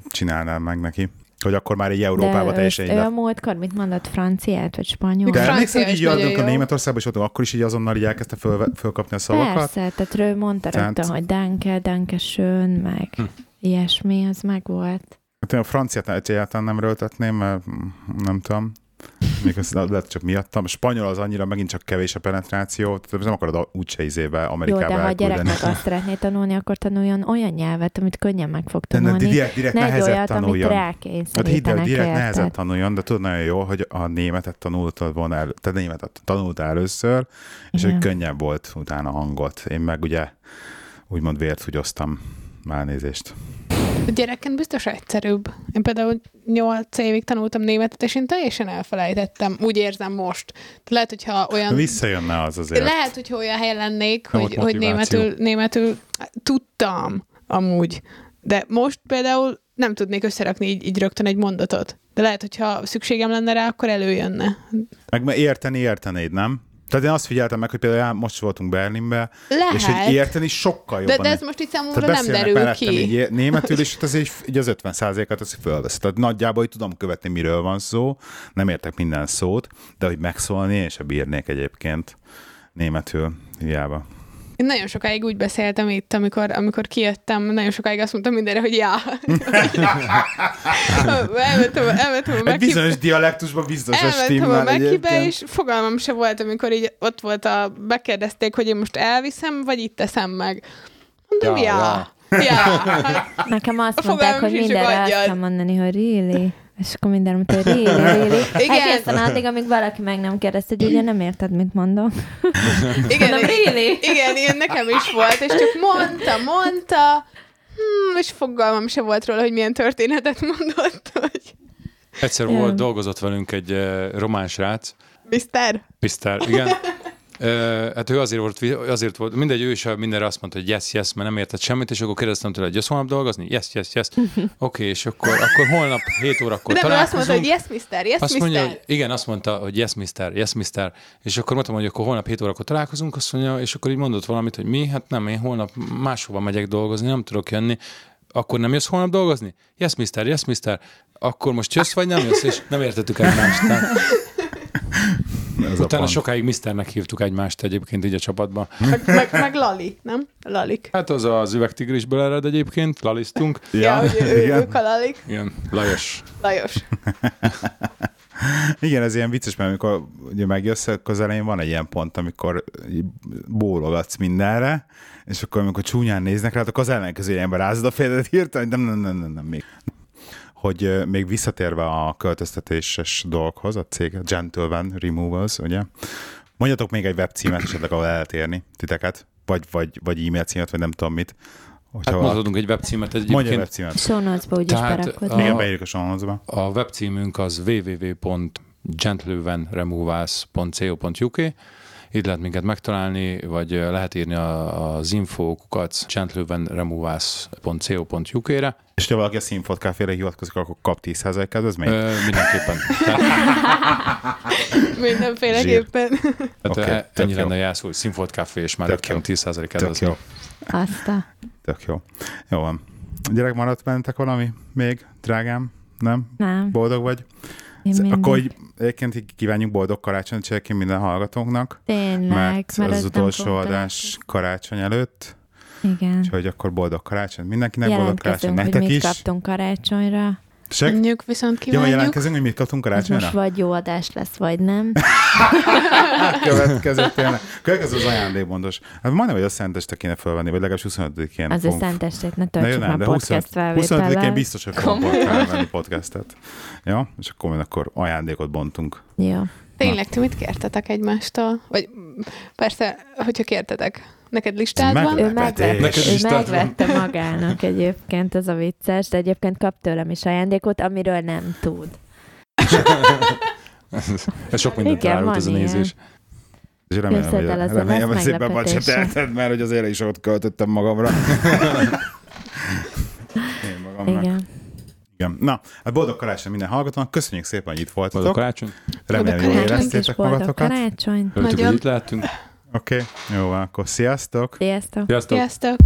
B: csinálnám meg neki hogy akkor már egy Európába
A: De
B: teljesen
A: ő a múltkor mit mondott, franciát vagy spanyol?
B: De emlékszel, hogy így adunk a Németországban, és ott akkor is így azonnal így elkezdte föl, fölkapni a szavakat?
A: Persze, tehát ő mondta tehát... rögtön, hogy danke, danke schön, meg hm. ilyesmi, az meg volt.
B: Hát én a franciát egyáltalán nem röltetném, mert nem tudom. Még ez lehet csak miattam. Spanyol az annyira megint csak kevés a penetráció, tehát nem akarod úgyse izébe Amerikába Jó,
A: de ha a gyerek meg azt szeretné tanulni, akkor tanuljon olyan nyelvet, amit könnyen meg fog tanulni. De
B: direkt, direkt
A: ne
B: nehezet
A: olyat,
B: tanuljon.
A: hát hidd
B: el, direkt nehezet tanuljon, de tudod nagyon jó, hogy a németet tanultad volna el, te németet tanultál először, és Igen. hogy könnyebb volt utána hangot. Én meg ugye úgymond vért húgyoztam. Már nézést.
D: A gyereken biztos egyszerűbb. Én például 8 évig tanultam németet, és én teljesen elfelejtettem. Úgy érzem most. Lehet, hogyha olyan...
B: Visszajönne az azért.
D: Lehet, hogyha olyan helyen lennék, hogy, hogy németül, németül tudtam amúgy. De most például nem tudnék összerakni így, így rögtön egy mondatot. De lehet, hogyha szükségem lenne rá, akkor előjönne.
B: Meg érteni értenéd, nem? Tehát én azt figyeltem meg, hogy például most voltunk Berlinbe,
D: Lehet.
B: és hogy érteni sokkal jobban.
D: De, de ez most itt számomra nem derül ki.
B: Így németül, és az így, így az 50%-at az fölvesz. Tehát nagyjából hogy tudom követni, miről van szó, nem értek minden szót, de hogy megszólni, és a bírnék egyébként németül, hiába.
D: Én nagyon sokáig úgy beszéltem itt, amikor, amikor kijöttem, nagyon sokáig azt mondtam mindenre, hogy já. elmentem, elmentem a
B: Egy bizonyos dialektusban biztos a
D: Elmentem a Mekibe, és fogalmam se volt, amikor így ott volt a, bekérdezték, hogy én most elviszem, vagy itt teszem meg. Mondom, ja. ja. Ja.
A: Nekem azt
D: A
A: mondták, hogy mindenre azt kell mondani, hogy really. És akkor minden mondta, hogy really, really.
D: Igen.
A: Egészen addig, amíg valaki meg nem kérdezte, hogy ugye nem érted, mit mondom.
D: Igen,
A: Mondom, really?
D: igen, ilyen nekem is volt, és csak mondta, mondta, hmm, és fogalmam se volt róla, hogy milyen történetet mondott, hogy
C: Egyszer volt, dolgozott velünk egy uh, román srác,
D: Mr.
C: Pisztár, igen. Hát ő azért volt, azért volt, mindegy, ő is mindenre azt mondta, hogy yes, yes, mert nem értett semmit, és akkor kérdeztem tőle, hogy jössz holnap dolgozni? Yes, yes, yes. Oké, okay, és akkor, akkor holnap 7 órakor
D: Nem, ő azt mondta,
C: találkozunk.
D: hogy yes, mister, yes,
C: Azt
D: mister.
C: mondja, hogy igen, azt mondta, hogy yes, mister, yes, mister. És akkor mondtam, hogy akkor holnap 7 órakor találkozunk, azt mondja, és akkor így mondott valamit, hogy mi, hát nem, én holnap máshova megyek dolgozni, nem tudok jönni. Akkor nem jössz holnap dolgozni? Yes, mister, yes, mister. Akkor most jössz, vagy nem jössz? És nem értettük egymást. Tehát
B: Ez a
C: utána
B: pont.
C: sokáig misternek hívtuk egymást egyébként így a csapatban.
D: Meg, meg, meg Lali, nem? Lalik.
C: Hát az az üvegtigrisből ered egyébként, lalisztunk.
D: Ja, ja hogy ő,
B: igen.
D: ők a Lalik.
C: Igen, Lajos.
D: Lajos.
B: Igen, ez ilyen vicces, mert amikor ugye megjössz, az elején van egy ilyen pont, amikor bólogatsz mindenre, és akkor amikor csúnyán néznek rá, akkor az ellenkező ember rázod a fejedet hirtelen, hogy nem, nem, nem, nem, nem, még. Hogy még visszatérve a költöztetéses dolghoz, a cég a Gentleman Removals, ugye? Mondjatok még egy webcímet, esetleg ahol el lehet érni titeket, vagy, vagy, vagy e-mail címet, vagy nem tudom mit. Hogyha
C: Hát
B: valaki-
C: mondhatunk egy webcímet
B: Mondja a
C: egyébként.
B: webcímet.
A: Show notes-ba úgyis
C: a-
B: Igen, beírjuk a sonhozba.
C: A webcímünk az www.gentlemanremovals.co.uk Itt lehet minket megtalálni, vagy lehet írni a, az infókukat gentlemanremovals.co.uk-re.
B: És ha valaki a Színfot káfére hivatkozik, akkor kap 10% kedvezményt?
C: Ö, mindenképpen.
D: Mindenféleképpen.
B: Oké,
C: okay, ennyi lenne a jászó, hogy Színfolt Café, és már rögtön
B: jó.
C: 10%
B: Tök
C: kedvezmény.
B: jó.
A: Azt a...
B: Tök jó. Jó van. Gyerek, maradt bennetek valami még, drágám? Nem?
A: Nem.
B: Boldog vagy?
A: Én.
B: Akkor így, egyébként kívánjuk boldog karácsonyt cselekedni minden hallgatónknak,
A: Tényleg,
B: mert,
A: mert
B: az utolsó adás karácsony előtt,
A: Igen.
B: úgyhogy akkor boldog karácsony mindenkinek, boldog karácsony
A: Jelentkezünk, hogy
B: nektek
A: mit
B: is.
A: kaptunk karácsonyra.
B: Seg?
D: Mondjuk viszont
B: Ja,
D: kívánjuk.
B: jelentkezünk, hogy mit kaptunk
A: Ez most
B: karácsonyra?
A: vagy jó adás lesz, vagy nem.
B: Következő tényleg. Következő az ajándékbondos. Hát majdnem, hogy a szenteste kéne felvenni, vagy legalábbis 25-én.
A: Az
B: fogunk
A: szentestét ne
B: jó,
A: töltsük
B: nem,
A: már
B: de
A: podcast
B: 25 25-én
A: felvétellel.
B: biztos, hogy fogom felvenni podcastet. Ja, és akkor majd akkor ajándékot bontunk.
A: Jó.
D: Tényleg, ti mit kértetek egymástól? Vagy persze, hogyha kértetek. Neked listád van?
A: Ő, megvette,
C: Neked
A: ő megvette magának egyébként, ez a vicces, de egyébként kap tőlem is ajándékot, amiről nem tud.
C: Ez sok mindent
A: Igen,
C: árult
A: van
C: ez a nézés.
B: És remélem, hogy,
A: ez a
B: remélem, hogy szépen bacsetelted, mert hogy azért is ott költöttem magamra. Én magamnak.
A: Igen.
B: Igen. Na, hát boldog karácsony minden hallgatónak. Köszönjük szépen, hogy itt
C: Boldog
B: voltatok.
C: karácsony.
B: Remélem,
D: Boldog
B: jól
D: karácsony,
A: És
B: éreztétek
A: boldog
B: magatokat. Oké,
A: karácsony.
C: Örültük,
D: Nagyon.
C: hogy itt lehetünk.
B: Okay. jó, akkor sziasztok.
A: Sziasztok.
C: Sziasztok!
D: Sziasztok!